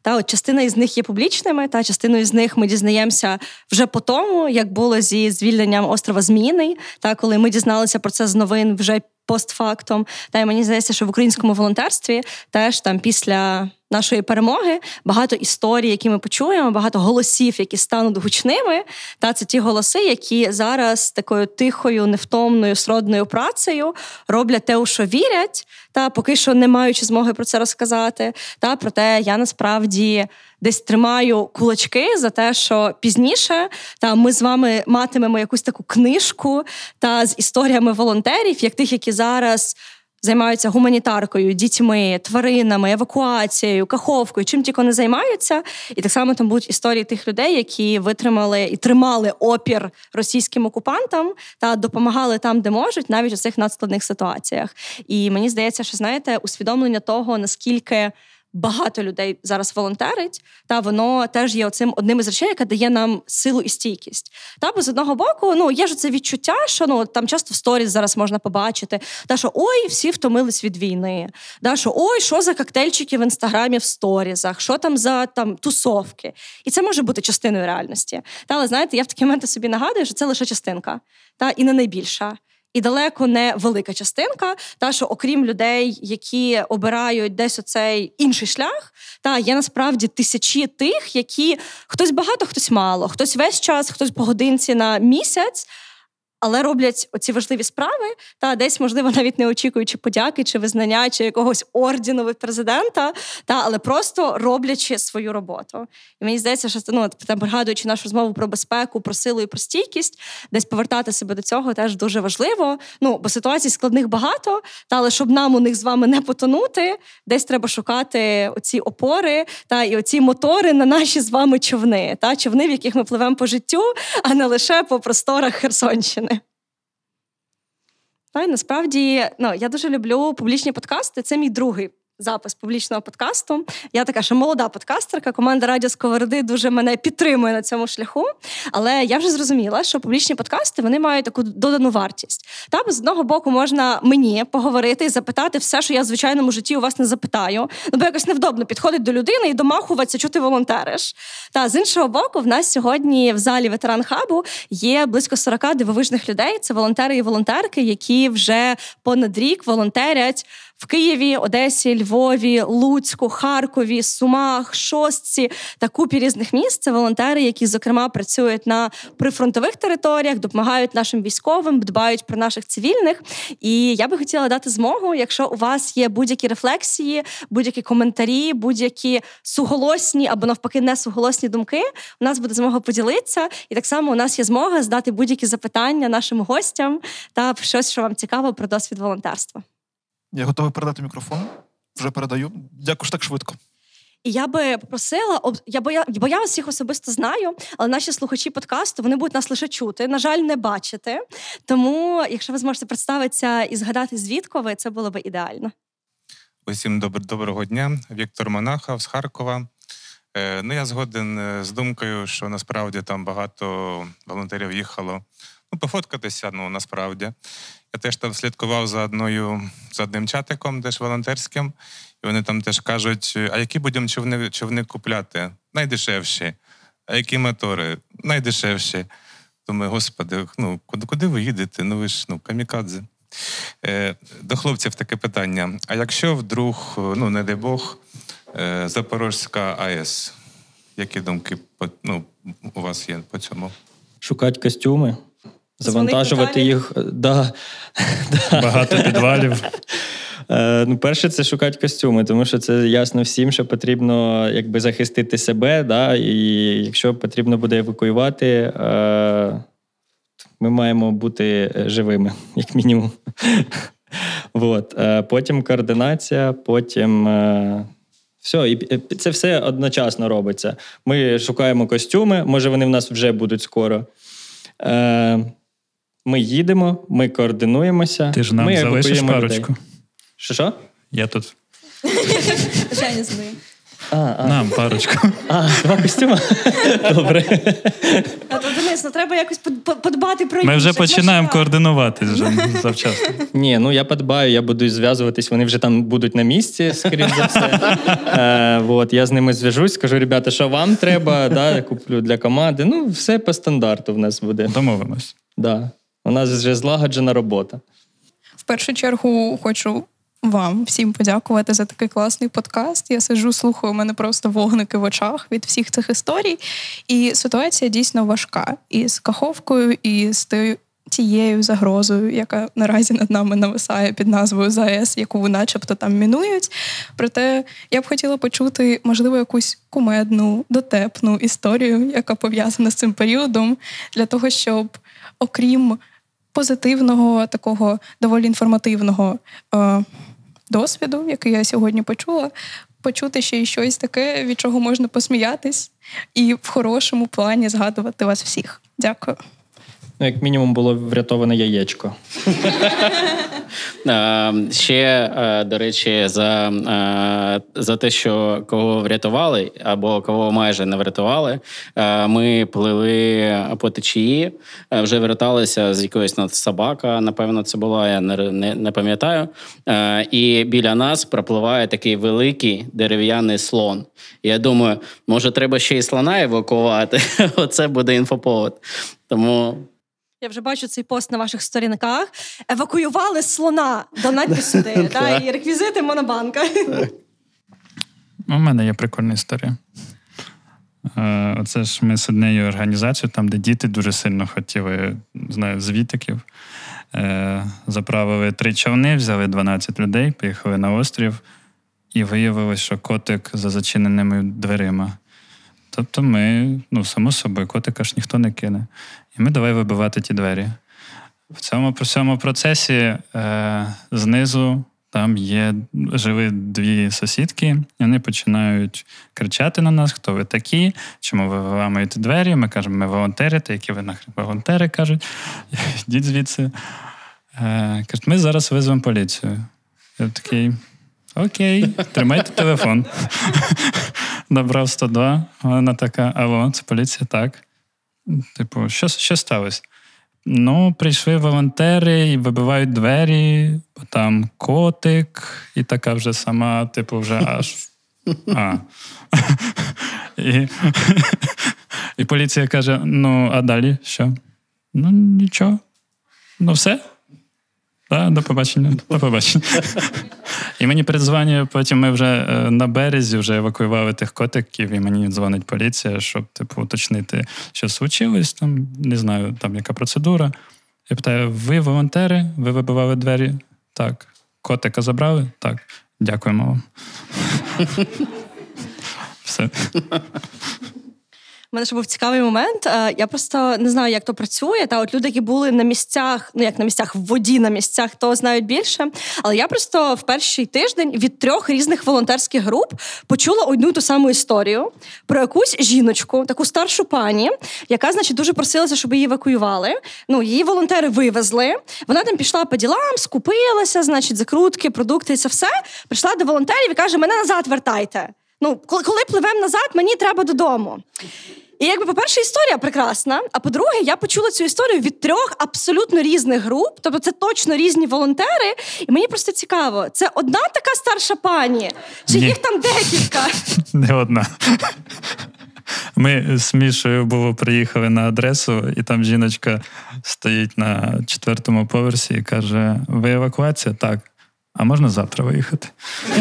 Та от частина із них є публічними, та частину з них ми дізнаємося вже по тому, як було зі звільненням острова Зміїний, та коли ми дізналися про це з новин вже постфактом. Та й мені здається, що в українському волонтерстві теж там після нашої перемоги багато історій, які ми почуємо, багато голосів, які стануть гучними. Та це ті голоси, які зараз такою тихою, невтомною сродною працею роблять те, у що вірять, та поки що не маючи змоги про це розказати. Та проте я насправді. Десь тримаю кулачки за те, що пізніше та ми з вами матимемо якусь таку книжку та з історіями волонтерів, як тих, які зараз займаються гуманітаркою, дітьми, тваринами, евакуацією, каховкою, чим тільки не займаються. І так само там будуть історії тих людей, які витримали і тримали опір російським окупантам та допомагали там, де можуть, навіть у цих надскладних ситуаціях. І мені здається, що знаєте, усвідомлення того, наскільки багато людей зараз волонтерить, та воно теж є оцим одним із речей, яка дає нам силу і стійкість. Та бо з одного боку, ну є ж це відчуття, що ну там часто в сторіс зараз можна побачити, та що ой, всі втомились від війни, та що ой, що за коктейльчики в інстаграмі в сторізах, що там за там тусовки, і це може бути частиною реальності. Та але знаєте, я в такі моменти собі нагадую, що це лише частинка, та і не найбільша. І далеко не велика частинка. Та що, окрім людей, які обирають десь оцей інший шлях, та є насправді тисячі тих, які хтось багато, хтось мало, хтось весь час, хтось по годинці на місяць але роблять оці важливі справи, та десь, можливо, навіть не очікуючи подяки чи визнання, чи якогось ордену від президента, та але просто роблячи свою роботу. І мені здається, що ну, там, пригадуючи нашу розмову про безпеку, про силу і про стійкість, десь повертати себе до цього теж дуже важливо. Ну, бо ситуацій складних багато, та але щоб нам у них з вами не потонути, десь треба шукати оці опори та і оці мотори на наші з вами човни, та човни, в яких ми пливемо по життю, а не лише по просторах Херсонщини. Та й насправді ну, я дуже люблю публічні подкасти. Це мій другий запис публічного подкасту. Я така ще молода подкастерка. Команда Радіо Сковороди дуже мене підтримує на цьому шляху. Але я вже зрозуміла, що публічні подкасти вони мають таку додану вартість. Та з одного боку можна мені поговорити і запитати все, що я в звичайному житті у вас не запитаю. Ну бо якось невдобно підходить до людини і домахуватися, що ти волонтериш. Та з іншого боку, в нас сьогодні в залі ветеран хабу є близько 40 дивовижних людей. Це волонтери і волонтерки, які вже понад рік волонтерять в Києві, Одесі, Львові, Луцьку, Харкові, Сумах, Шостці та купі різних міст. Це волонтери, які зокрема працюють на прифронтових територіях, допомагають нашим військовим, дбають про наших цивільних. І я би хотіла дати змогу, якщо у вас є будь-які рефлексії, будь-які коментарі, будь-які суголосні або навпаки несуголосні думки. У нас буде змога поділитися, і так само у нас є змога здати будь-які запитання нашим гостям та щось, що вам цікаво про досвід волонтерства. Я готовий передати мікрофон. Вже передаю. Дякую що так швидко. І я би попросила, я бо я, бо я вас всіх особисто знаю, але наші слухачі подкасту вони будуть нас лише чути, на жаль, не бачити. Тому, якщо ви зможете представитися і згадати, звідки ви, це було б ідеально. Усім добр, доброго дня. Віктор Монахов з Харкова. Е, ну, я згоден е, з думкою, що насправді там багато волонтерів їхало. Пофоткатися, ну насправді. Я теж там слідкував за одною за одним чатиком, теж волонтерським, і вони там теж кажуть: а які будемо човни човни купляти? Найдешевші. А які мотори? Найдешевші. Думаю, господи, ну куди ви їдете? Ну ви ж ну, камікадзе. Е, До хлопців таке питання: а якщо вдруг, ну не дай Бог, е, Запорозька АЕС, які думки ну, у вас є по цьому? Шукати костюми. Завантажувати їх. Да. Багато підвалів. Е, ну, Перше, це шукати костюми, тому що це ясно всім, що потрібно якби захистити себе. да, І якщо потрібно буде евакуювати, е, ми маємо бути живими, як мінімум. Вот. Е, потім координація, потім. Все, і це все одночасно робиться. Ми шукаємо костюми, може вони в нас вже будуть скоро. Ми їдемо, ми координуємося. Ти ж нам ми залишиш парочку. Що що? Я тут. А, а. Нам парочку. А, два костюми? Добре. А то Денис, ну треба якось подбати про Ми вже починаємо координуватись вже завчасно. Ні, ну я подбаю, я буду зв'язуватись, вони вже там будуть на місці, скоріш за все. Е, вот, Я з ними зв'яжусь, скажу, ребята, що вам треба, да, куплю для команди. Ну, все по стандарту в нас буде. Домовимось. Да. У нас вже злагоджена робота. В першу чергу хочу вам всім подякувати за такий класний подкаст. Я сиджу, слухаю, у мене просто вогники в очах від всіх цих історій. І ситуація дійсно важка. І з каховкою, і з тією загрозою, яка наразі над нами нависає під назвою ЗАЕС, яку начебто там мінують. Проте я б хотіла почути, можливо, якусь кумедну, дотепну історію, яка пов'язана з цим періодом, для того, щоб, окрім позитивного, такого доволі інформативного е, досвіду, який я сьогодні почула, почути ще й щось таке, від чого можна посміятись, і в хорошому плані згадувати вас всіх. Дякую. Ну, як мінімум, було врятоване яєчко. Ще, до речі, за за те, що кого врятували, або кого майже не врятували, ми плили по течії, вже верталися з якоїсь собака, напевно, це була, я не, не, не пам'ятаю. І біля нас пропливає такий великий дерев'яний слон. Я думаю, може, треба ще й слона евакувати. Оце буде інфоповод. Тому Я вже бачу цей пост на ваших сторінках. Евакуювали слона. Донатьте сюди. да, і реквізити монобанка. У мене є прикольна історія. Е, Оце ж ми з однією організацією, там, де діти дуже сильно хотіли, знаю, з вітиків. Е, Заправили три човни, взяли 12 людей, поїхали на острів, і виявилось, що котик за зачиненими дверима. Тобто ми, ну, само собою, котика ж ніхто не кине. І ми давай вибивати ті двері. В цьому, в цьому процесі е, знизу там є, жили дві сусідки, і вони починають кричати на нас, хто ви такі, чому ви виламуєте двері. Ми кажемо, ми волонтери, та які ви нахрен волонтери кажуть, йдіть звідси. Е, кажуть, ми зараз визвемо поліцію. Я такий. Окей, тримайте телефон. Набрав 102. Вона така: алло, це поліція, так. Типу, що, що сталося? Ну, прийшли волонтери і вибивають двері, там котик, і така вже сама, типу, вже аж. А. І, і поліція каже: ну, а далі що? Ну, нічого. Ну, все. Да, до побачення. До побачення. І мені передзвонює, потім ми вже е, на березі вже евакуювали тих котиків, і мені дзвонить поліція, щоб типу уточнити, що случилось, там не знаю, там яка процедура. Я питаю: ви волонтери? Ви вибивали двері? Так. Котика забрали? Так. Дякуємо вам. Все. У мене ще був цікавий момент. Е, Я просто не знаю, як то працює. Та от люди, які були на місцях, ну як на місцях в воді на місцях, то знають більше. Але я просто в перший тиждень від трьох різних волонтерських груп почула одну ту саму історію про якусь жіночку, таку старшу пані, яка, значить, дуже просилася, щоб її евакуювали. Ну, її волонтери вивезли. Вона там пішла по ділам, скупилася, значить, закрутки, продукти, і це все. Прийшла до волонтерів і каже: мене назад вертайте. Ну, коли, коли пливемо назад, мені треба додому. І якби, по-перше, історія прекрасна. А по-друге, я почула цю історію від трьох абсолютно різних груп, тобто це точно різні волонтери. І мені просто цікаво, це одна така старша пані, чи Ні. їх там декілька? Не одна. Ми з Мішою було приїхали на адресу, і там жіночка стоїть на четвертому поверсі і каже: Ви евакуація? Так. А можна завтра виїхати?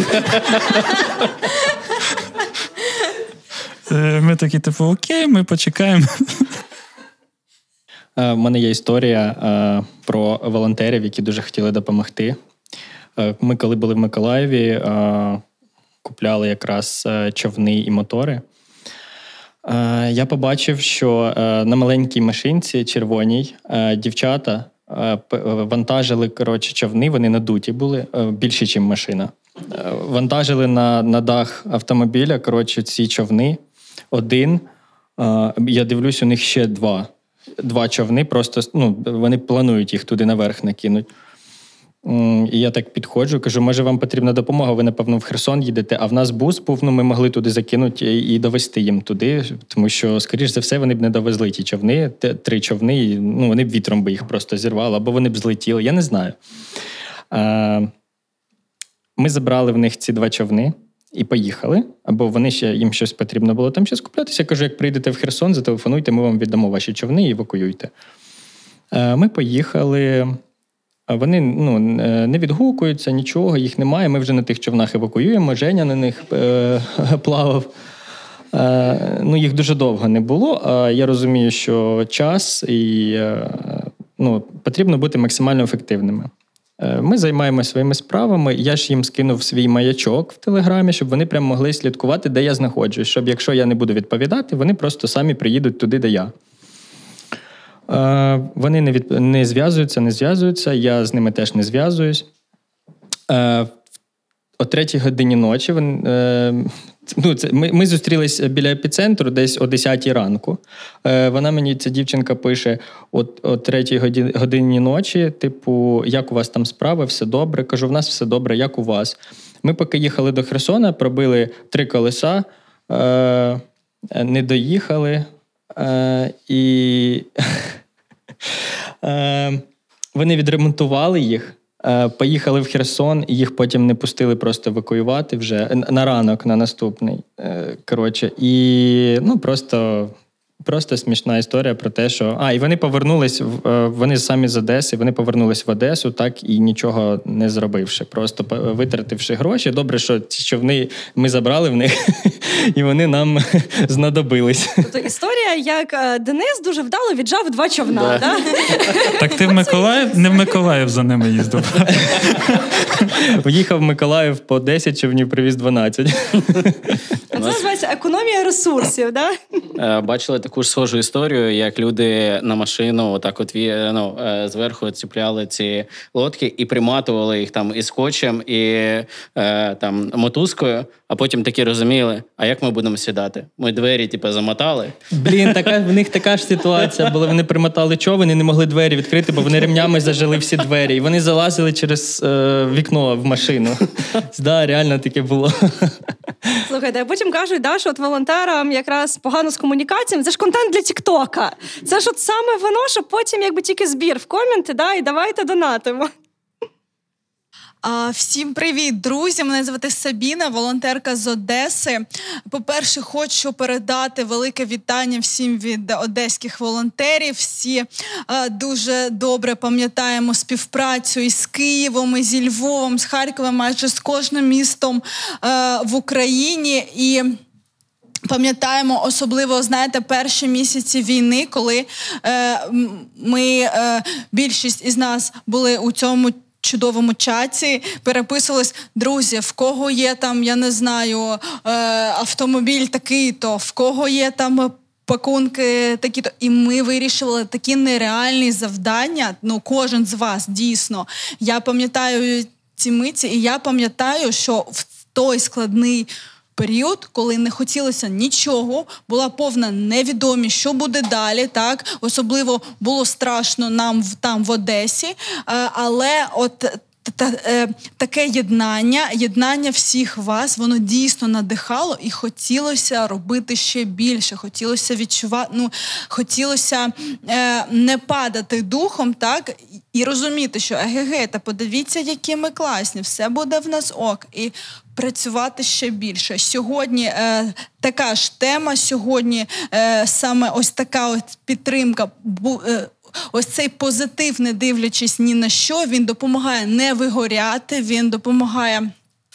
Е, Ми такі, типу, окей, ми почекаємо. У мене є історія е, про волонтерів, які дуже хотіли допомогти. Е, Ми, коли були в Миколаєві, е, купляли якраз е, човни і мотори. Е, Я побачив, що е, на маленькій машинці червоній е, дівчата е, е, вантажили коротше, човни, вони надуті були е, більше, ніж машина. Е, Вантажили на, на дах автомобіля коротше, ці човни. Один. Я дивлюсь, у них ще два. Два човни, просто ну, вони планують їх туди наверх накинуть. І я так підходжу, кажу, може, вам потрібна допомога, ви, напевно, в Херсон їдете, а в нас бус був, ну ми могли туди закинути і довести їм туди, тому що, скоріш за все, вони б не довезли ті човни, три човни, ну, вони б вітром би їх просто зірвали, або вони б злетіли, я не знаю. Ми забрали в них ці два човни і поїхали, або вони ще їм щось потрібно було там щось куплятися. Я кажу, як прийдете в Херсон, зателефонуйте, ми вам віддамо ваші човни і евакуюйте. Е, Ми поїхали. Вони ну, е, не відгукуються, нічого, їх немає. Ми вже на тих човнах евакуюємо. Женя на них е, плавав. Ну, їх дуже довго не було. А я розумію, що час і ну, потрібно бути максимально ефективними. Е, Ми займаємося своїми справами. Я ж їм скинув свій маячок в телеграмі, щоб вони прям могли слідкувати, де я знаходжусь. Щоб якщо я не буду відповідати, вони просто самі приїдуть туди, де я. Е, Вони не, від... не зв'язуються, не зв'язуються. Я з ними теж не зв'язуюсь. О третій годині ночі вони, е, ну, це, ми, ми зустрілись біля епіцентру десь о 10 ранку. Е, Вона мені, ця дівчинка, пише: от о третій годині, годині ночі, типу, як у вас там справи, все добре. Кажу, в нас все добре, як у вас. Ми поки їхали до Херсона, пробили три колеса, е, не доїхали. Е, і е, вони відремонтували їх, поїхали в Херсон, і їх потім не пустили просто евакуювати вже на ранок, на наступний. Е, коротше, і ну, просто Просто смішна історія про те, що а, і вони повернулись е, вони самі з Одеси, вони повернулись в Одесу, так і нічого не зробивши, просто витративши гроші. Добре, що ці човни ми забрали в них, і вони нам знадобились. Тобто історія, як е, Денис дуже вдало віджав два човна. Да. Да? Так ти в Миколаїв не в Миколаїв за ними їздив. Поїхав в Миколаїв по 10 човнів, привіз 12. Це називається економія ресурсів. да? Е, бачили таку ж схожу історію, як люди на машину отак от ну, е, зверху ціпляли ці лодки і приматували їх там і скотчем, і е, там мотузкою, а потім такі розуміли, а як ми будемо сідати? Ми двері, типу, замотали. Блін, така в них така ж ситуація. Була вони примотали човен і не могли двері відкрити, бо вони ремнями зажили всі двері. І вони залазили через е, вікно в машину. Да, реально таке було. Слухайте, а потім кажуть, да, що от волонтерам якраз погано з комунікаціями. Це ж контент для Тіктока. Це ж от саме воно, що потім якби тільки збір в коменти, да, і давайте донатимо. Всім привіт, друзі! Мене звати Сабіна, волонтерка з Одеси. По-перше, хочу передати велике вітання всім від одеських волонтерів. Всі дуже добре пам'ятаємо співпрацю із Києвом, і зі Львовом, з Харковом, майже з кожним містом в Україні і. Пам'ятаємо особливо, знаєте, перші місяці війни, коли е, ми е, більшість із нас були у цьому чудовому чаті переписувались друзі, в кого є там, я не знаю, е, автомобіль такий-то, в кого є там. Пакунки такі то і ми вирішували такі нереальні завдання. Ну, кожен з вас дійсно. Я пам'ятаю ці миті, і я пам'ятаю, що в той складний період, коли не хотілося нічого, була повна невідомість, що буде далі. Так особливо було страшно нам там в Одесі, е, але от. Та, е, таке єднання, єднання всіх вас, воно дійсно надихало і хотілося робити ще більше. Хотілося відчувати, ну хотілося е, не падати духом, так і розуміти, що еге, та подивіться, які ми класні, все буде в нас ок. І працювати ще більше. Сьогодні е, така ж тема. Сьогодні е, саме ось така ось підтримка. Бу, е, Ось цей позитив, не дивлячись ні на що, він допомагає не вигоряти, він допомагає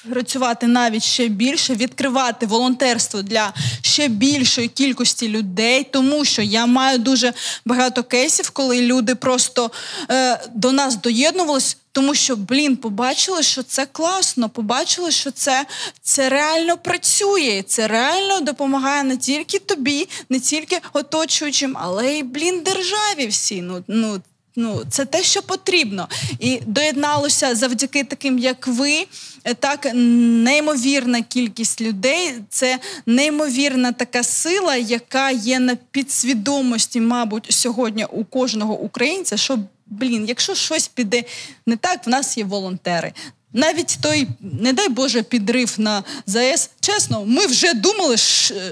працювати навіть ще більше, відкривати волонтерство для ще більшої кількості людей, тому що я маю дуже багато кейсів, коли люди просто е, до нас доєднувались. Тому що, блін, побачили, що це класно, побачили, що це це реально працює, це реально допомагає не тільки тобі, не тільки оточуючим, але й блін державі всі. Ну ну Ну, це те, що потрібно, і доєдналося завдяки таким, як ви. Так, неймовірна кількість людей. Це неймовірна така сила, яка є на підсвідомості, мабуть, сьогодні у кожного українця. що Блін, якщо щось піде не так, в нас є волонтери. Навіть той, не дай Боже, підрив на ЗАЕС. Чесно, ми вже думали,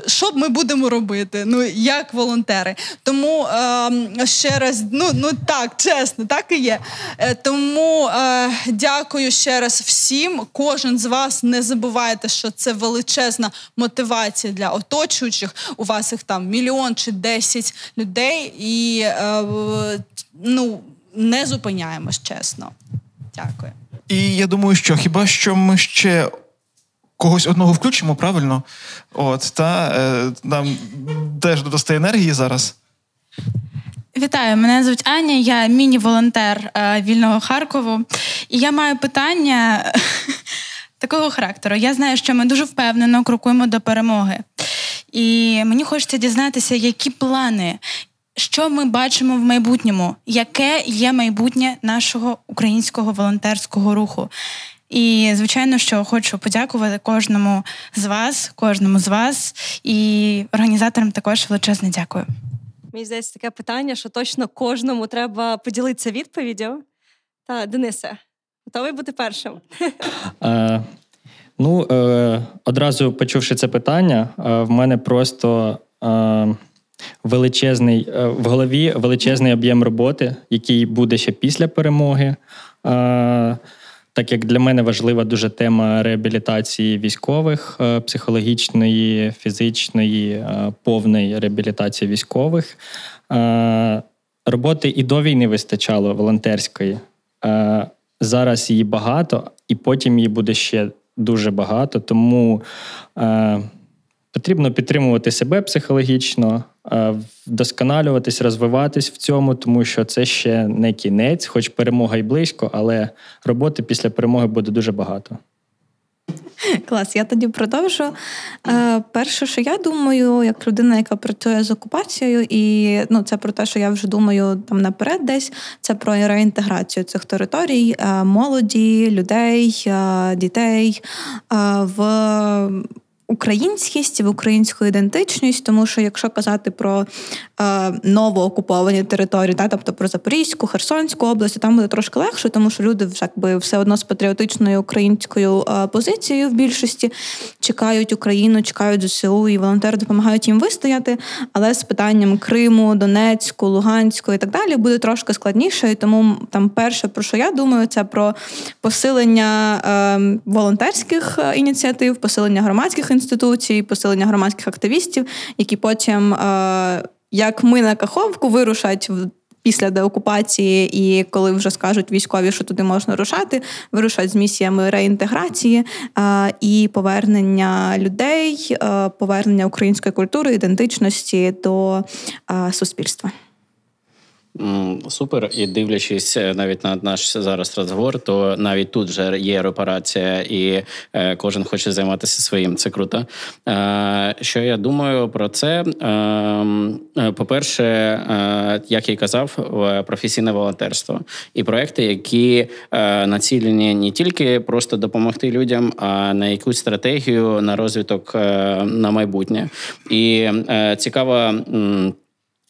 що ми будемо робити. Ну як волонтери. Тому е, ще раз, ну ну так, чесно, так і є. Е, тому е, дякую ще раз всім. Кожен з вас не забувайте, що це величезна мотивація для оточуючих. У вас їх там мільйон чи десять людей, і е, ну не зупиняємось, чесно. Дякую. І я думаю, що хіба що ми ще когось одного включимо, правильно? От, та е, нам теж додасте енергії зараз. Вітаю, мене звуть Аня, я міні-волонтер е, вільного Харкову. І я маю питання такого характеру. Я знаю, що ми дуже впевнено крокуємо до перемоги. І мені хочеться дізнатися, які плани, що ми бачимо в майбутньому, яке є майбутнє нашого українського волонтерського руху. І, звичайно, що хочу подякувати кожному з вас, кожному з вас і організаторам також величезне дякую. Мені здається, таке питання, що точно кожному треба поділитися відповіддю. Та Денисе, готовий бути першим? Е, ну, е, одразу почувши це питання, е, в мене просто. Е, величезний е, в голові величезний об'єм роботи, який буде ще після перемоги. Е, так як для мене важлива дуже тема реабілітації військових, е, психологічної, фізичної, повної реабілітації військових. Роботи і до війни вистачало волонтерської. Зараз її багато, і потім її буде ще дуже багато. Тому потрібно підтримувати себе психологічно, вдосконалюватись, розвиватись в цьому, тому що це ще не кінець, хоч перемога й близько, але роботи після перемоги буде дуже багато. Клас, я тоді продовжу. Е, Перше, що я думаю, як людина, яка працює з окупацією, і ну, це про те, що я вже думаю там наперед, десь це про реінтеграцію цих територій, е, молоді, людей, е, дітей е, в українськість, в українську ідентичність, тому що якщо казати про е, новоокуповані території, та, тобто про Запорізьку, Херсонську область, там буде трошки легше, тому що люди вже якби все одно з патріотичною українською е, позицією в більшості чекають Україну, чекають ЗСУ, і волонтери допомагають їм вистояти. Але з питанням Криму, Донецьку, Луганську і так далі буде трошки складніше. І тому там перше, про що я думаю, це про посилення е, волонтерських ініціатив, посилення громадських інституцій, посилення громадських активістів, які потім, е, як ми на Каховку, вирушать в. Після деокупації, і коли вже скажуть військові, що туди можна рушати, вирушать з місіями реінтеграції а, е, і повернення людей, а, е, повернення української культури, ідентичності до а, суспільства. Супер, і дивлячись е, навіть на наш зараз розговор, то навіть тут вже є репарація, і е, кожен хоче займатися своїм. Це круто. Е, що я думаю про це? Ем, по-перше, як я й казав, професійне волонтерство і проекти, які націлені не тільки просто допомогти людям, а на якусь стратегію на розвиток на майбутнє. І цікаво.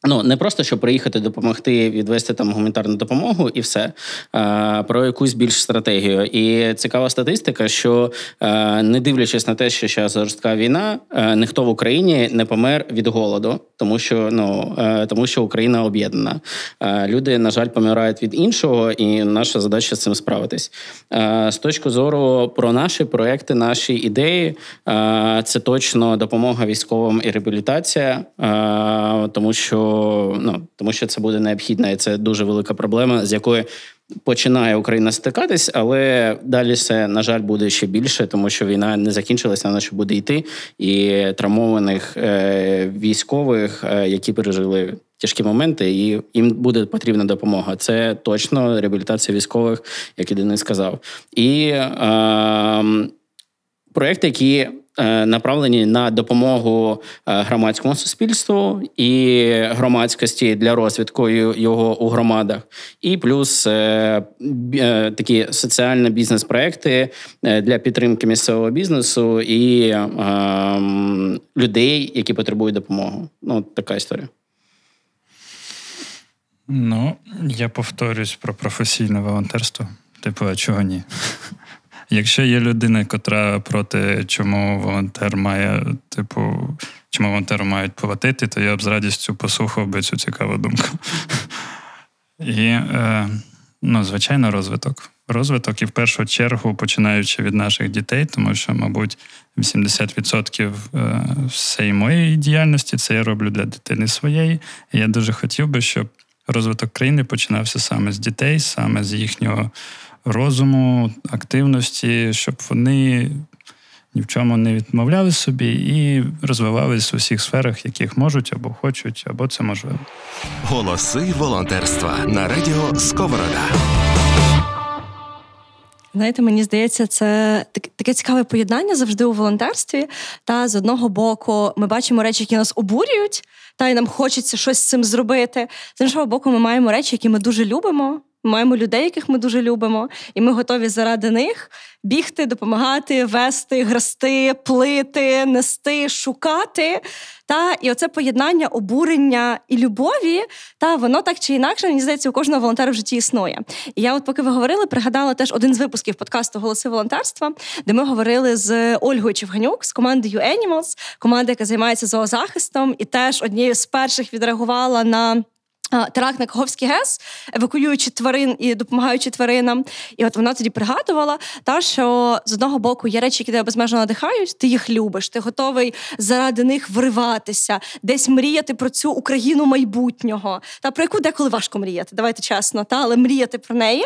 Ну, не просто щоб приїхати допомогти відвести там гуманітарну допомогу і все а, про якусь більш стратегію. І цікава статистика, що а, не дивлячись на те, що зараз жорстка війна, а, ніхто в Україні не помер від голоду, тому що ну тому, що Україна об'єднана. Люди, на жаль, помирають від іншого, і наша задача з цим справитись. З точки зору про наші проекти, наші ідеї, це точно допомога військовим і реабілітація, тому що ну тому, що це буде необхідно, і це дуже велика проблема, з якою починає Україна стикатись, але далі все на жаль буде ще більше, тому що війна не закінчилася, вона ще буде йти, і травмованих е, військових, е, які пережили. Тяжкі моменти, і їм буде потрібна допомога. Це точно реабілітація військових, як і Денис сказав. І е, проекти, які направлені на допомогу е, громадському суспільству і громадськості для розвитку його у громадах, і плюс е, такі соціальні бізнес-проекти для підтримки місцевого бізнесу і людей, які потребують допомоги. Ну, така історія. Ну, я повторюсь про професійне волонтерство. Типу, а чого ні? Якщо є людина, котра проти чому волонтер має, типу, чому волонтеру мають платити, то я б з радістю послухав би цю цікаву думку. І, е, ну, звичайно, розвиток. Розвиток і в першу чергу починаючи від наших дітей, тому що, мабуть, 80% е, всієї моєї діяльності це я роблю для дитини своєї. І я дуже хотів би, щоб розвиток країни починався саме з дітей, саме з їхнього розуму, активності, щоб вони ні в чому не відмовляли собі і розвивались у всіх сферах, яких можуть або хочуть, або це можливо. Голоси волонтерства на радіо Сковорода. Знаєте, мені здається, це таке цікаве поєднання завжди у волонтерстві. Та з одного боку ми бачимо речі, які нас обурюють, та й нам хочеться щось з цим зробити. З іншого боку, ми маємо речі, які ми дуже любимо. Маємо людей, яких ми дуже любимо, і ми готові заради них бігти, допомагати, вести, грасти, плити, нести, шукати. Та і оце поєднання обурення і любові, та воно так чи інакше, мені здається, у кожного волонтера в житті існує. І я, от поки ви говорили, пригадала теж один з випусків подкасту Голоси волонтерства, де ми говорили з Ольгою Чевганюк з командою Animals, команда, яка займається зоозахистом, і теж однією з перших відреагувала на. Теракт на Каховський ГЕС, евакуюючи тварин і допомагаючи тваринам. І от вона тоді пригадувала, та що з одного боку є речі, які тебе безмежно надихають, ти їх любиш, ти готовий заради них вриватися, десь мріяти про цю Україну майбутнього, та про яку деколи важко мріяти. Давайте чесно, та але мріяти про неї.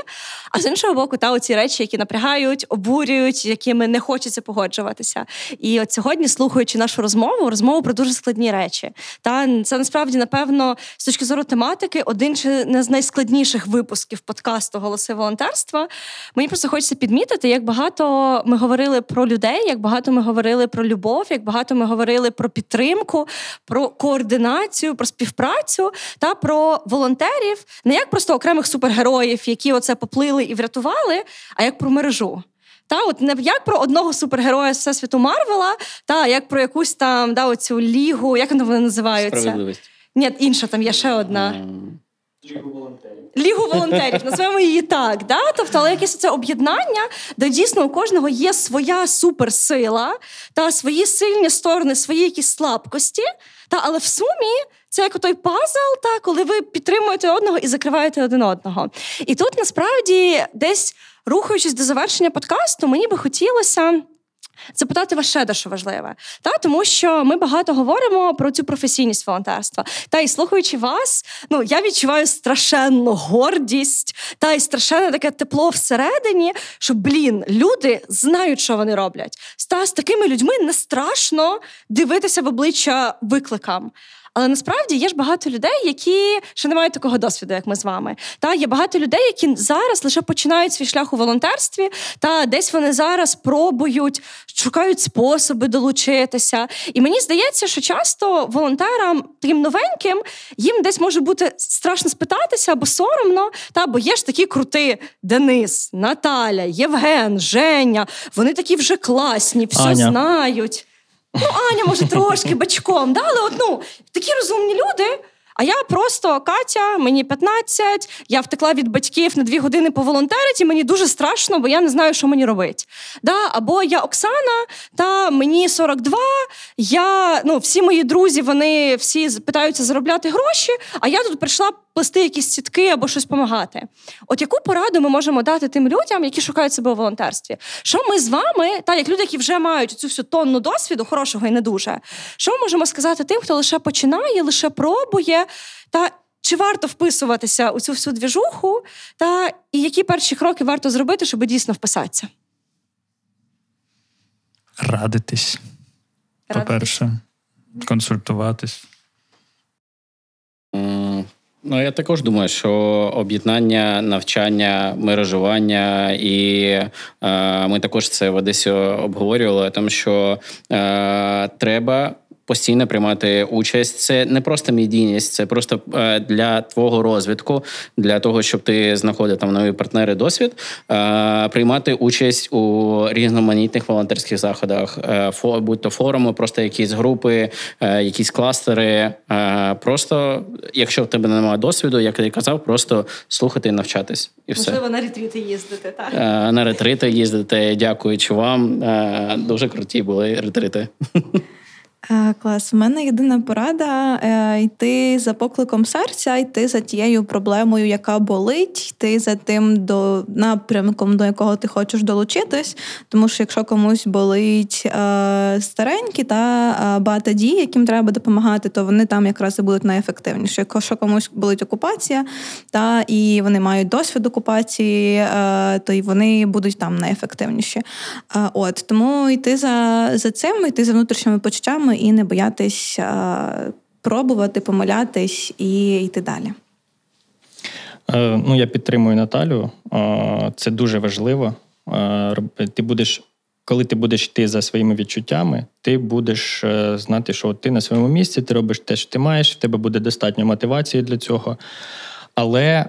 А з іншого боку, та оці речі, які напрягають, обурюють, якими не хочеться погоджуватися. І от сьогодні, слухаючи нашу розмову, розмову про дуже складні речі. Та це насправді напевно з точки зору тематики, тематики один чи не з найскладніших випусків подкасту Голоси волонтерства. Мені просто хочеться підмітити, як багато ми говорили про людей, як багато ми говорили про любов, як багато ми говорили про підтримку, про координацію, про співпрацю та про волонтерів, не як просто окремих супергероїв, які оце поплили і врятували, а як про мережу. Та, от не як про одного супергероя всесвіту Марвела, та як про якусь там да, оцю лігу, як вони називаються? Справедливість. Ні, інша там є ще одна. Лігу волонтерів. Лігу волонтерів, називаємо її так. Да? Тобто, але якесь це об'єднання, де дійсно у кожного є своя суперсила та свої сильні сторони, свої якісь слабкості. Та, Але в сумі це як той пазл, та, коли ви підтримуєте одного і закриваєте один одного. І тут насправді десь рухаючись до завершення подкасту, мені би хотілося. Запитати вас ще дещо важливе, та тому що ми багато говоримо про цю професійність волонтерства. Та і слухаючи вас, ну я відчуваю страшенну гордість та й страшенне таке тепло всередині, що блін, люди знають, що вони роблять. Та з такими людьми не страшно дивитися в обличчя викликам. Але насправді є ж багато людей, які ще не мають такого досвіду, як ми з вами. Та є багато людей, які зараз лише починають свій шлях у волонтерстві, та десь вони зараз пробують, шукають способи долучитися. І мені здається, що часто волонтерам, таким новеньким, їм десь може бути страшно спитатися або соромно, та бо є ж такі крути Денис, Наталя, Євген, Женя. Вони такі вже класні, все Аня. знають. Ну, Аня, може, трошки бачком, да? але от, ну, такі розумні люди. А я просто Катя, мені 15, я втекла від батьків на дві години по волонтериті, мені дуже страшно, бо я не знаю, що мені робити. Да? Або я Оксана, та мені 42, я, ну, всі мої друзі, вони всі питаються заробляти гроші, а я тут прийшла плести якісь сітки або щось допомагати. От яку пораду ми можемо дати тим людям, які шукають себе у волонтерстві? Що ми з вами, та як люди, які вже мають цю всю тонну досвіду, хорошого і не дуже, що ми можемо сказати тим, хто лише починає, лише пробує, та чи варто вписуватися у цю всю двіжуху, та і які перші кроки варто зробити, щоб дійсно вписатися? Радитись. По-перше, консультуватись. Ну, я також думаю, що об'єднання, навчання, мережування, і е, ми також це в Одесі обговорювали, тому що е, треба. Постійно приймати участь. Це не просто медійність, це просто е, для твого розвитку, для того, щоб ти знаходив там нові партнери, досвід, е, приймати участь у різноманітних волонтерських заходах, е, будь то форуми, просто якісь групи, якісь кластери. Просто, якщо в тебе немає досвіду, як я казав, просто слухати і навчатись, і все. Можливо, на ретріти їздити, так? На ретрити їздити, дякуючи вам. Дуже круті були ретрити. Е, Клас, у мене єдина порада е, йти за покликом серця, йти за тією проблемою, яка болить, йти за тим до напрямком, до якого ти хочеш долучитись. Тому що якщо комусь болить е, старенькі та багато дій, яким треба допомагати, то вони там якраз і будуть найефективніші. Якщо комусь болить окупація, та і вони мають досвід окупації, то й вони будуть там найефективніші. От тому йти за, за цим, йти за внутрішніми почуттями і не боятись е, пробувати, помилятись і йти далі. Е, Ну, я підтримую Наталю. Е, Це дуже важливо. Ти будеш, коли ти будеш йти за своїми відчуттями, ти будеш знати, що ти на своєму місці, ти робиш те, що ти маєш, в тебе буде достатньо мотивації для цього. Але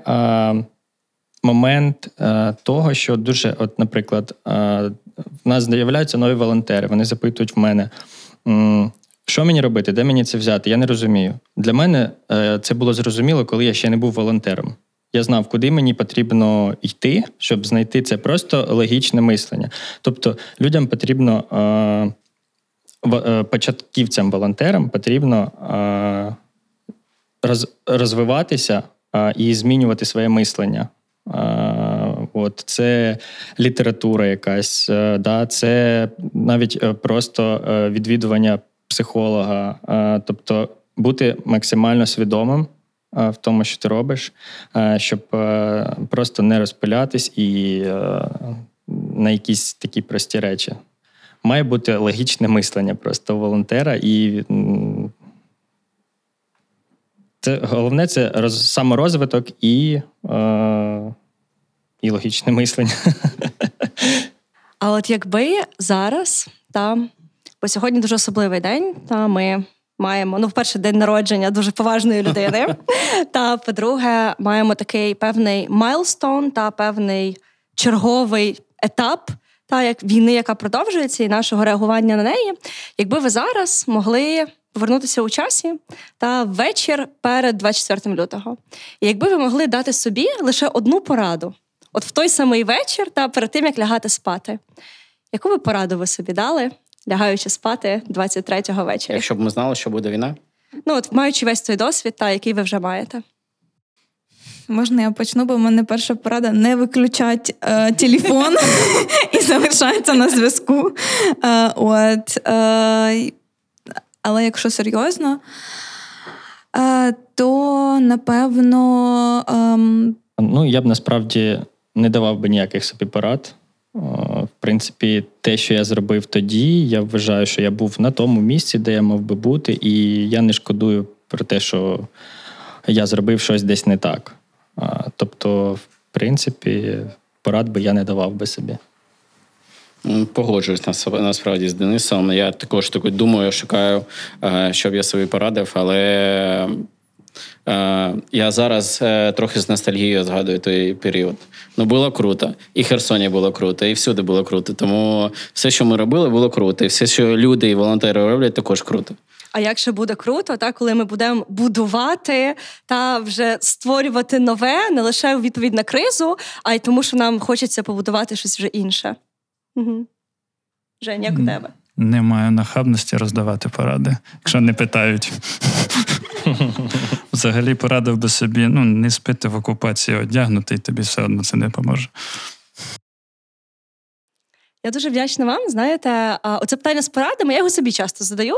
момент того, що дуже, от, наприклад, в нас з'являються нові волонтери, вони запитують в мене. Що мені робити, де мені це взяти? Я не розумію. Для мене е, це було зрозуміло, коли я ще не був волонтером. Я знав, куди мені потрібно йти, щоб знайти це просто логічне мислення. Тобто людям потрібно е, е, початківцям, волонтерам потрібно розвиватися і змінювати своє мислення. От Це література якась, е, да, це навіть е, просто е, відвідування психолога, тобто бути максимально свідомим в тому, що ти робиш, щоб просто не розпилятись і на якісь такі прості речі. Має бути логічне мислення просто волонтера і. Це головне це роз, саморозвиток і і логічне мислення. А от якби зараз, та, бо сьогодні дуже особливий день, та ми маємо ну, вперше день народження дуже поважної людини. Та по-друге, маємо такий певний майлстон та певний черговий етап. Та як війни, яка продовжується, і нашого реагування на неї, якби ви зараз могли повернутися у часі та вечір перед 24 лютого, і якби ви могли дати собі лише одну пораду, от в той самий вечір та перед тим як лягати спати. Яку би пораду ви собі дали, лягаючи спати 23-го вечора? Якщо б ми знали, що буде війна? Ну, от маючи весь той досвід, та який ви вже маєте. Можна я почну, бо в мене перша порада не виключати е, телефон і залишається на зв'язку. Е, от, е, Але якщо серйозно, е, то напевно. Ем, ну, я б насправді не давав би ніяких собі порад. В принципі, те, що я зробив тоді, я вважаю, що я був на тому місці, де я мав би бути, і я не шкодую про те, що я зробив щось десь не так. Тобто, в принципі, порад би я не давав би собі. Погоджуюсь насправді з Денисом. Я також таку думаю, шукаю, е, щоб я собі порадив, але Е, я зараз е, трохи з ностальгією згадую той період. Ну, було круто. І Херсоні було круто, і всюди було круто. Тому все, що ми робили, було круто. І все, що люди і волонтери роблять, також круто. А як ще буде круто, та коли ми будемо будувати та вже створювати нове не лише у відповідь на кризу, а й тому, що нам хочеться побудувати щось вже інше. Угу. Жень, як у тебе? Не маю нахабності роздавати поради, якщо не питають. Взагалі порадив би собі ну, не спити в окупації одягнути, і тобі все одно це не поможе. Я дуже вдячна вам. Знаєте, оце питання з порадами, я його собі часто задаю.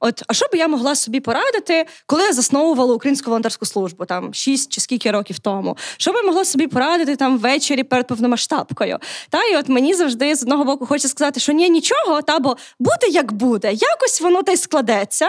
От, а що би я могла собі порадити, коли я засновувала українську волонтерську службу там шість чи скільки років тому? Що би я могла собі порадити там ввечері перед повномасштабкою? Та і от мені завжди з одного боку хочеться сказати, що ні, нічого, та бо буде як буде, якось воно та й складеться.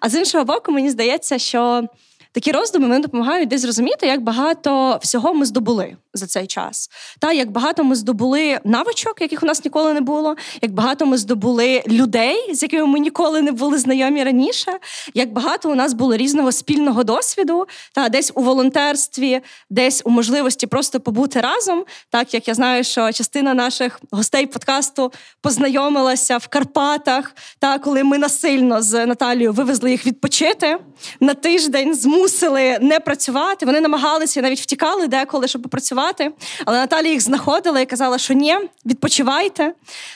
А з іншого боку, мені здається, що такі роздуми мені допомагають десь зрозуміти, як багато всього ми здобули за цей час. Та як багато ми здобули навичок, яких у нас ніколи не було, як багато ми здобули людей, з якими ми ніколи не були знайомі раніше, як багато у нас було різного спільного досвіду, та десь у волонтерстві, десь у можливості просто побути разом. Так як я знаю, що частина наших гостей подкасту познайомилася в Карпатах, та коли ми насильно з Наталією вивезли їх відпочити на тиждень, змусили не працювати. Вони намагалися навіть втікали деколи, щоб попрацювати. Але Наталія їх знаходила і казала, що ні, відпочивайте.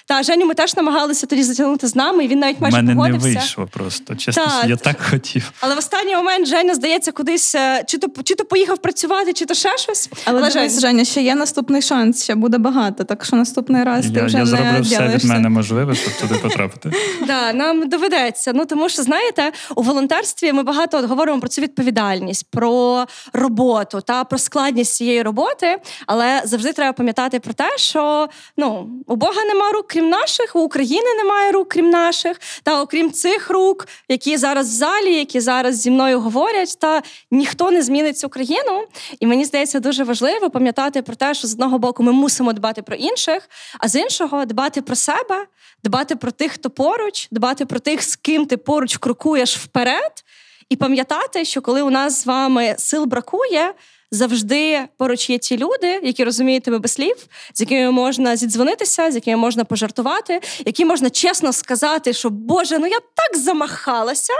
Та Женю ми теж намагалися тоді затягнути з нами, і він навіть майже мене погодився. не вийшло просто. Чесно, та, я так хотів. Але в останній момент Женя, здається, кудись е, чи то чи то поїхав працювати, чи то ще щось. Але, Але дивись, Женя, ще є наступний шанс, ще буде багато. Так що наступний раз я, ти вже я не зроблю все від мене можливе, щоб туди потрапити. Так, нам доведеться. Ну тому що знаєте, у волонтерстві ми багато говоримо про цю відповідальність, про роботу та про складність цієї роботи. Але завжди треба пам'ятати про те, що ну у Бога нема рук, крім наших, у України немає рук, крім наших. Та окрім цих рук, які зараз в залі, які зараз зі мною говорять, та ніхто не змінить цю країну. І мені здається, дуже важливо пам'ятати про те, що з одного боку ми мусимо дбати про інших, а з іншого дбати про себе, дбати про тих, хто поруч, дбати про тих, з ким ти поруч крокуєш вперед, і пам'ятати, що коли у нас з вами сил бракує завжди поруч є ті люди, які розуміють тебе без слів, з якими можна зідзвонитися, з якими можна пожартувати, які можна чесно сказати, що Боже, ну я так замахалася.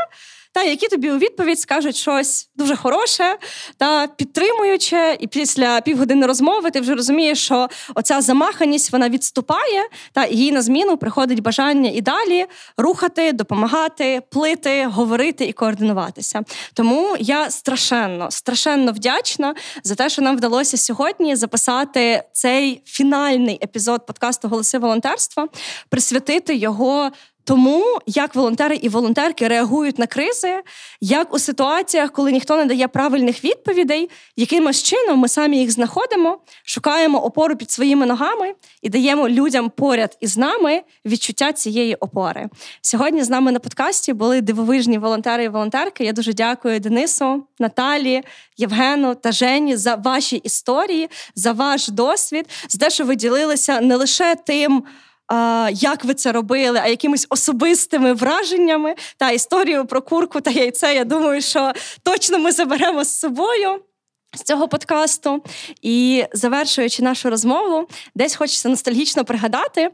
Та які тобі у відповідь скажуть щось дуже хороше та підтримуюче, і після півгодини розмови ти вже розумієш, що оця замаханість вона відступає, та їй на зміну приходить бажання і далі рухати, допомагати, плити, говорити і координуватися. Тому я страшенно, страшенно вдячна за те, що нам вдалося сьогодні записати цей фінальний епізод подкасту Голоси волонтерства, присвятити його тому як волонтери і волонтерки реагують на кризи, як у ситуаціях, коли ніхто не дає правильних відповідей, якимось чином ми самі їх знаходимо, шукаємо опору під своїми ногами і даємо людям поряд із нами відчуття цієї опори. Сьогодні з нами на подкасті були дивовижні волонтери і волонтерки. Я дуже дякую Денису, Наталі, Євгену та Жені за ваші історії, за ваш досвід, за те, що ви ділилися не лише тим як ви це робили, а якимись особистими враженнями та історію про курку та яйце. Я думаю, що точно ми заберемо з собою. З цього подкасту і завершуючи нашу розмову, десь хочеться ностальгічно пригадати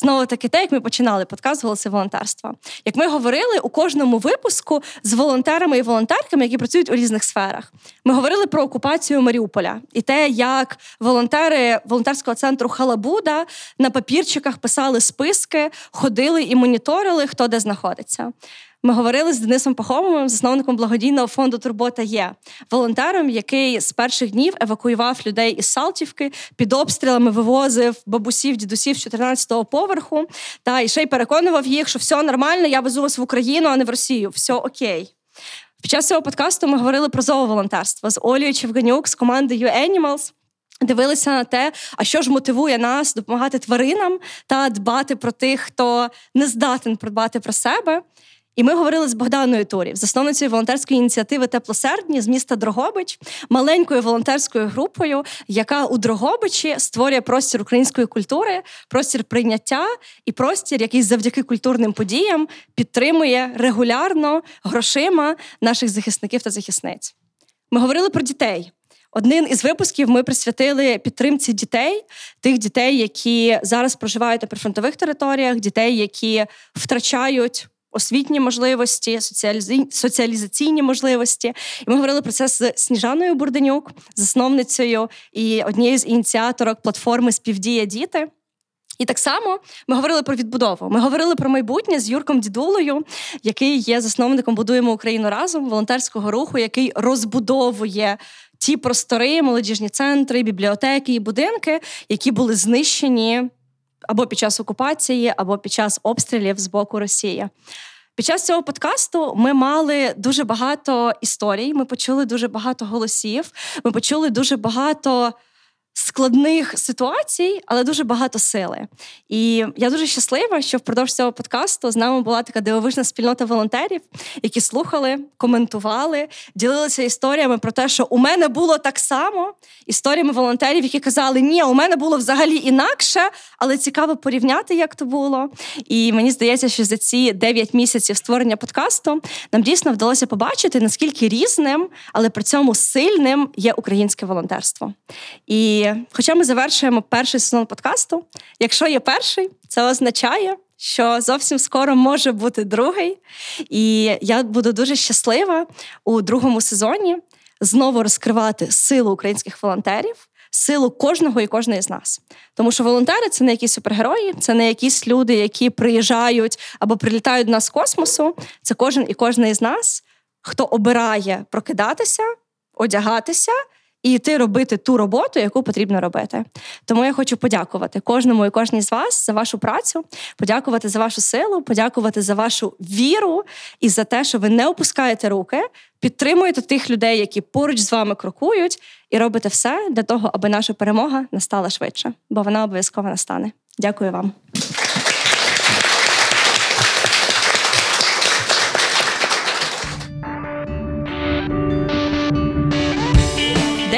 Знову таки, те, як ми починали подкаст голоси волонтерства. Як ми говорили у кожному випуску з волонтерами і волонтерками, які працюють у різних сферах, ми говорили про окупацію Маріуполя і те, як волонтери волонтерського центру Халабуда на папірчиках писали списки, ходили і моніторили, хто де знаходиться. Ми говорили з Денисом Пахомовим, засновником благодійного фонду Турбота є волонтером, який з перших днів евакуював людей із Салтівки, під обстрілами вивозив бабусів, дідусів з 14-го поверху. Та і ще й переконував їх, що все нормально, я везу вас в Україну, а не в Росію. Все окей. Під час цього подкасту ми говорили про зооволонтерство з Олією Чевганюк з команди You Animals. Дивилися на те, а що ж мотивує нас допомагати тваринам та дбати про тих, хто не здатен продбати про себе. І ми говорили з Богданою Турів, засновницею волонтерської ініціативи Теплосердні з міста Дрогобич, маленькою волонтерською групою, яка у Дрогобичі створює простір української культури, простір прийняття і простір, який завдяки культурним подіям підтримує регулярно грошима наших захисників та захисниць. Ми говорили про дітей. Один із випусків ми присвятили підтримці дітей, тих дітей, які зараз проживають на прифронтових територіях, дітей, які втрачають освітні можливості, соціалізаційні можливості. І ми говорили про це з Сніжаною Бурденюк, засновницею і однією з ініціаторок платформи Співдія діти. І так само ми говорили про відбудову. Ми говорили про майбутнє з Юрком Дідулою, який є засновником Будуємо Україну разом волонтерського руху, який розбудовує ті простори, молодіжні центри, бібліотеки і будинки, які були знищені або під час окупації, або під час обстрілів з боку Росії. Під час цього подкасту ми мали дуже багато історій. Ми почули дуже багато голосів. Ми почули дуже багато складних ситуацій, але дуже багато сили. І я дуже щаслива, що впродовж цього подкасту з нами була така дивовижна спільнота волонтерів, які слухали, коментували, ділилися історіями про те, що у мене було так само. Історіями волонтерів, які казали, ні, у мене було взагалі інакше, але цікаво порівняти, як то було. І мені здається, що за ці 9 місяців створення подкасту нам дійсно вдалося побачити, наскільки різним, але при цьому сильним є українське волонтерство. І хоча ми завершуємо перший сезон подкасту, якщо є перший, це означає, що зовсім скоро може бути другий. І я буду дуже щаслива у другому сезоні знову розкривати силу українських волонтерів. Силу кожного і кожної з нас, тому що волонтери це не якісь супергерої, це не якісь люди, які приїжджають або прилітають до нас з космосу. Це кожен і кожна із нас, хто обирає прокидатися, одягатися і йти робити ту роботу, яку потрібно робити. Тому я хочу подякувати кожному і кожній з вас за вашу працю, подякувати за вашу силу, подякувати за вашу віру і за те, що ви не опускаєте руки, підтримуєте тих людей, які поруч з вами крокують, і робите все для того, аби наша перемога настала швидше, бо вона обов'язково настане. Дякую вам.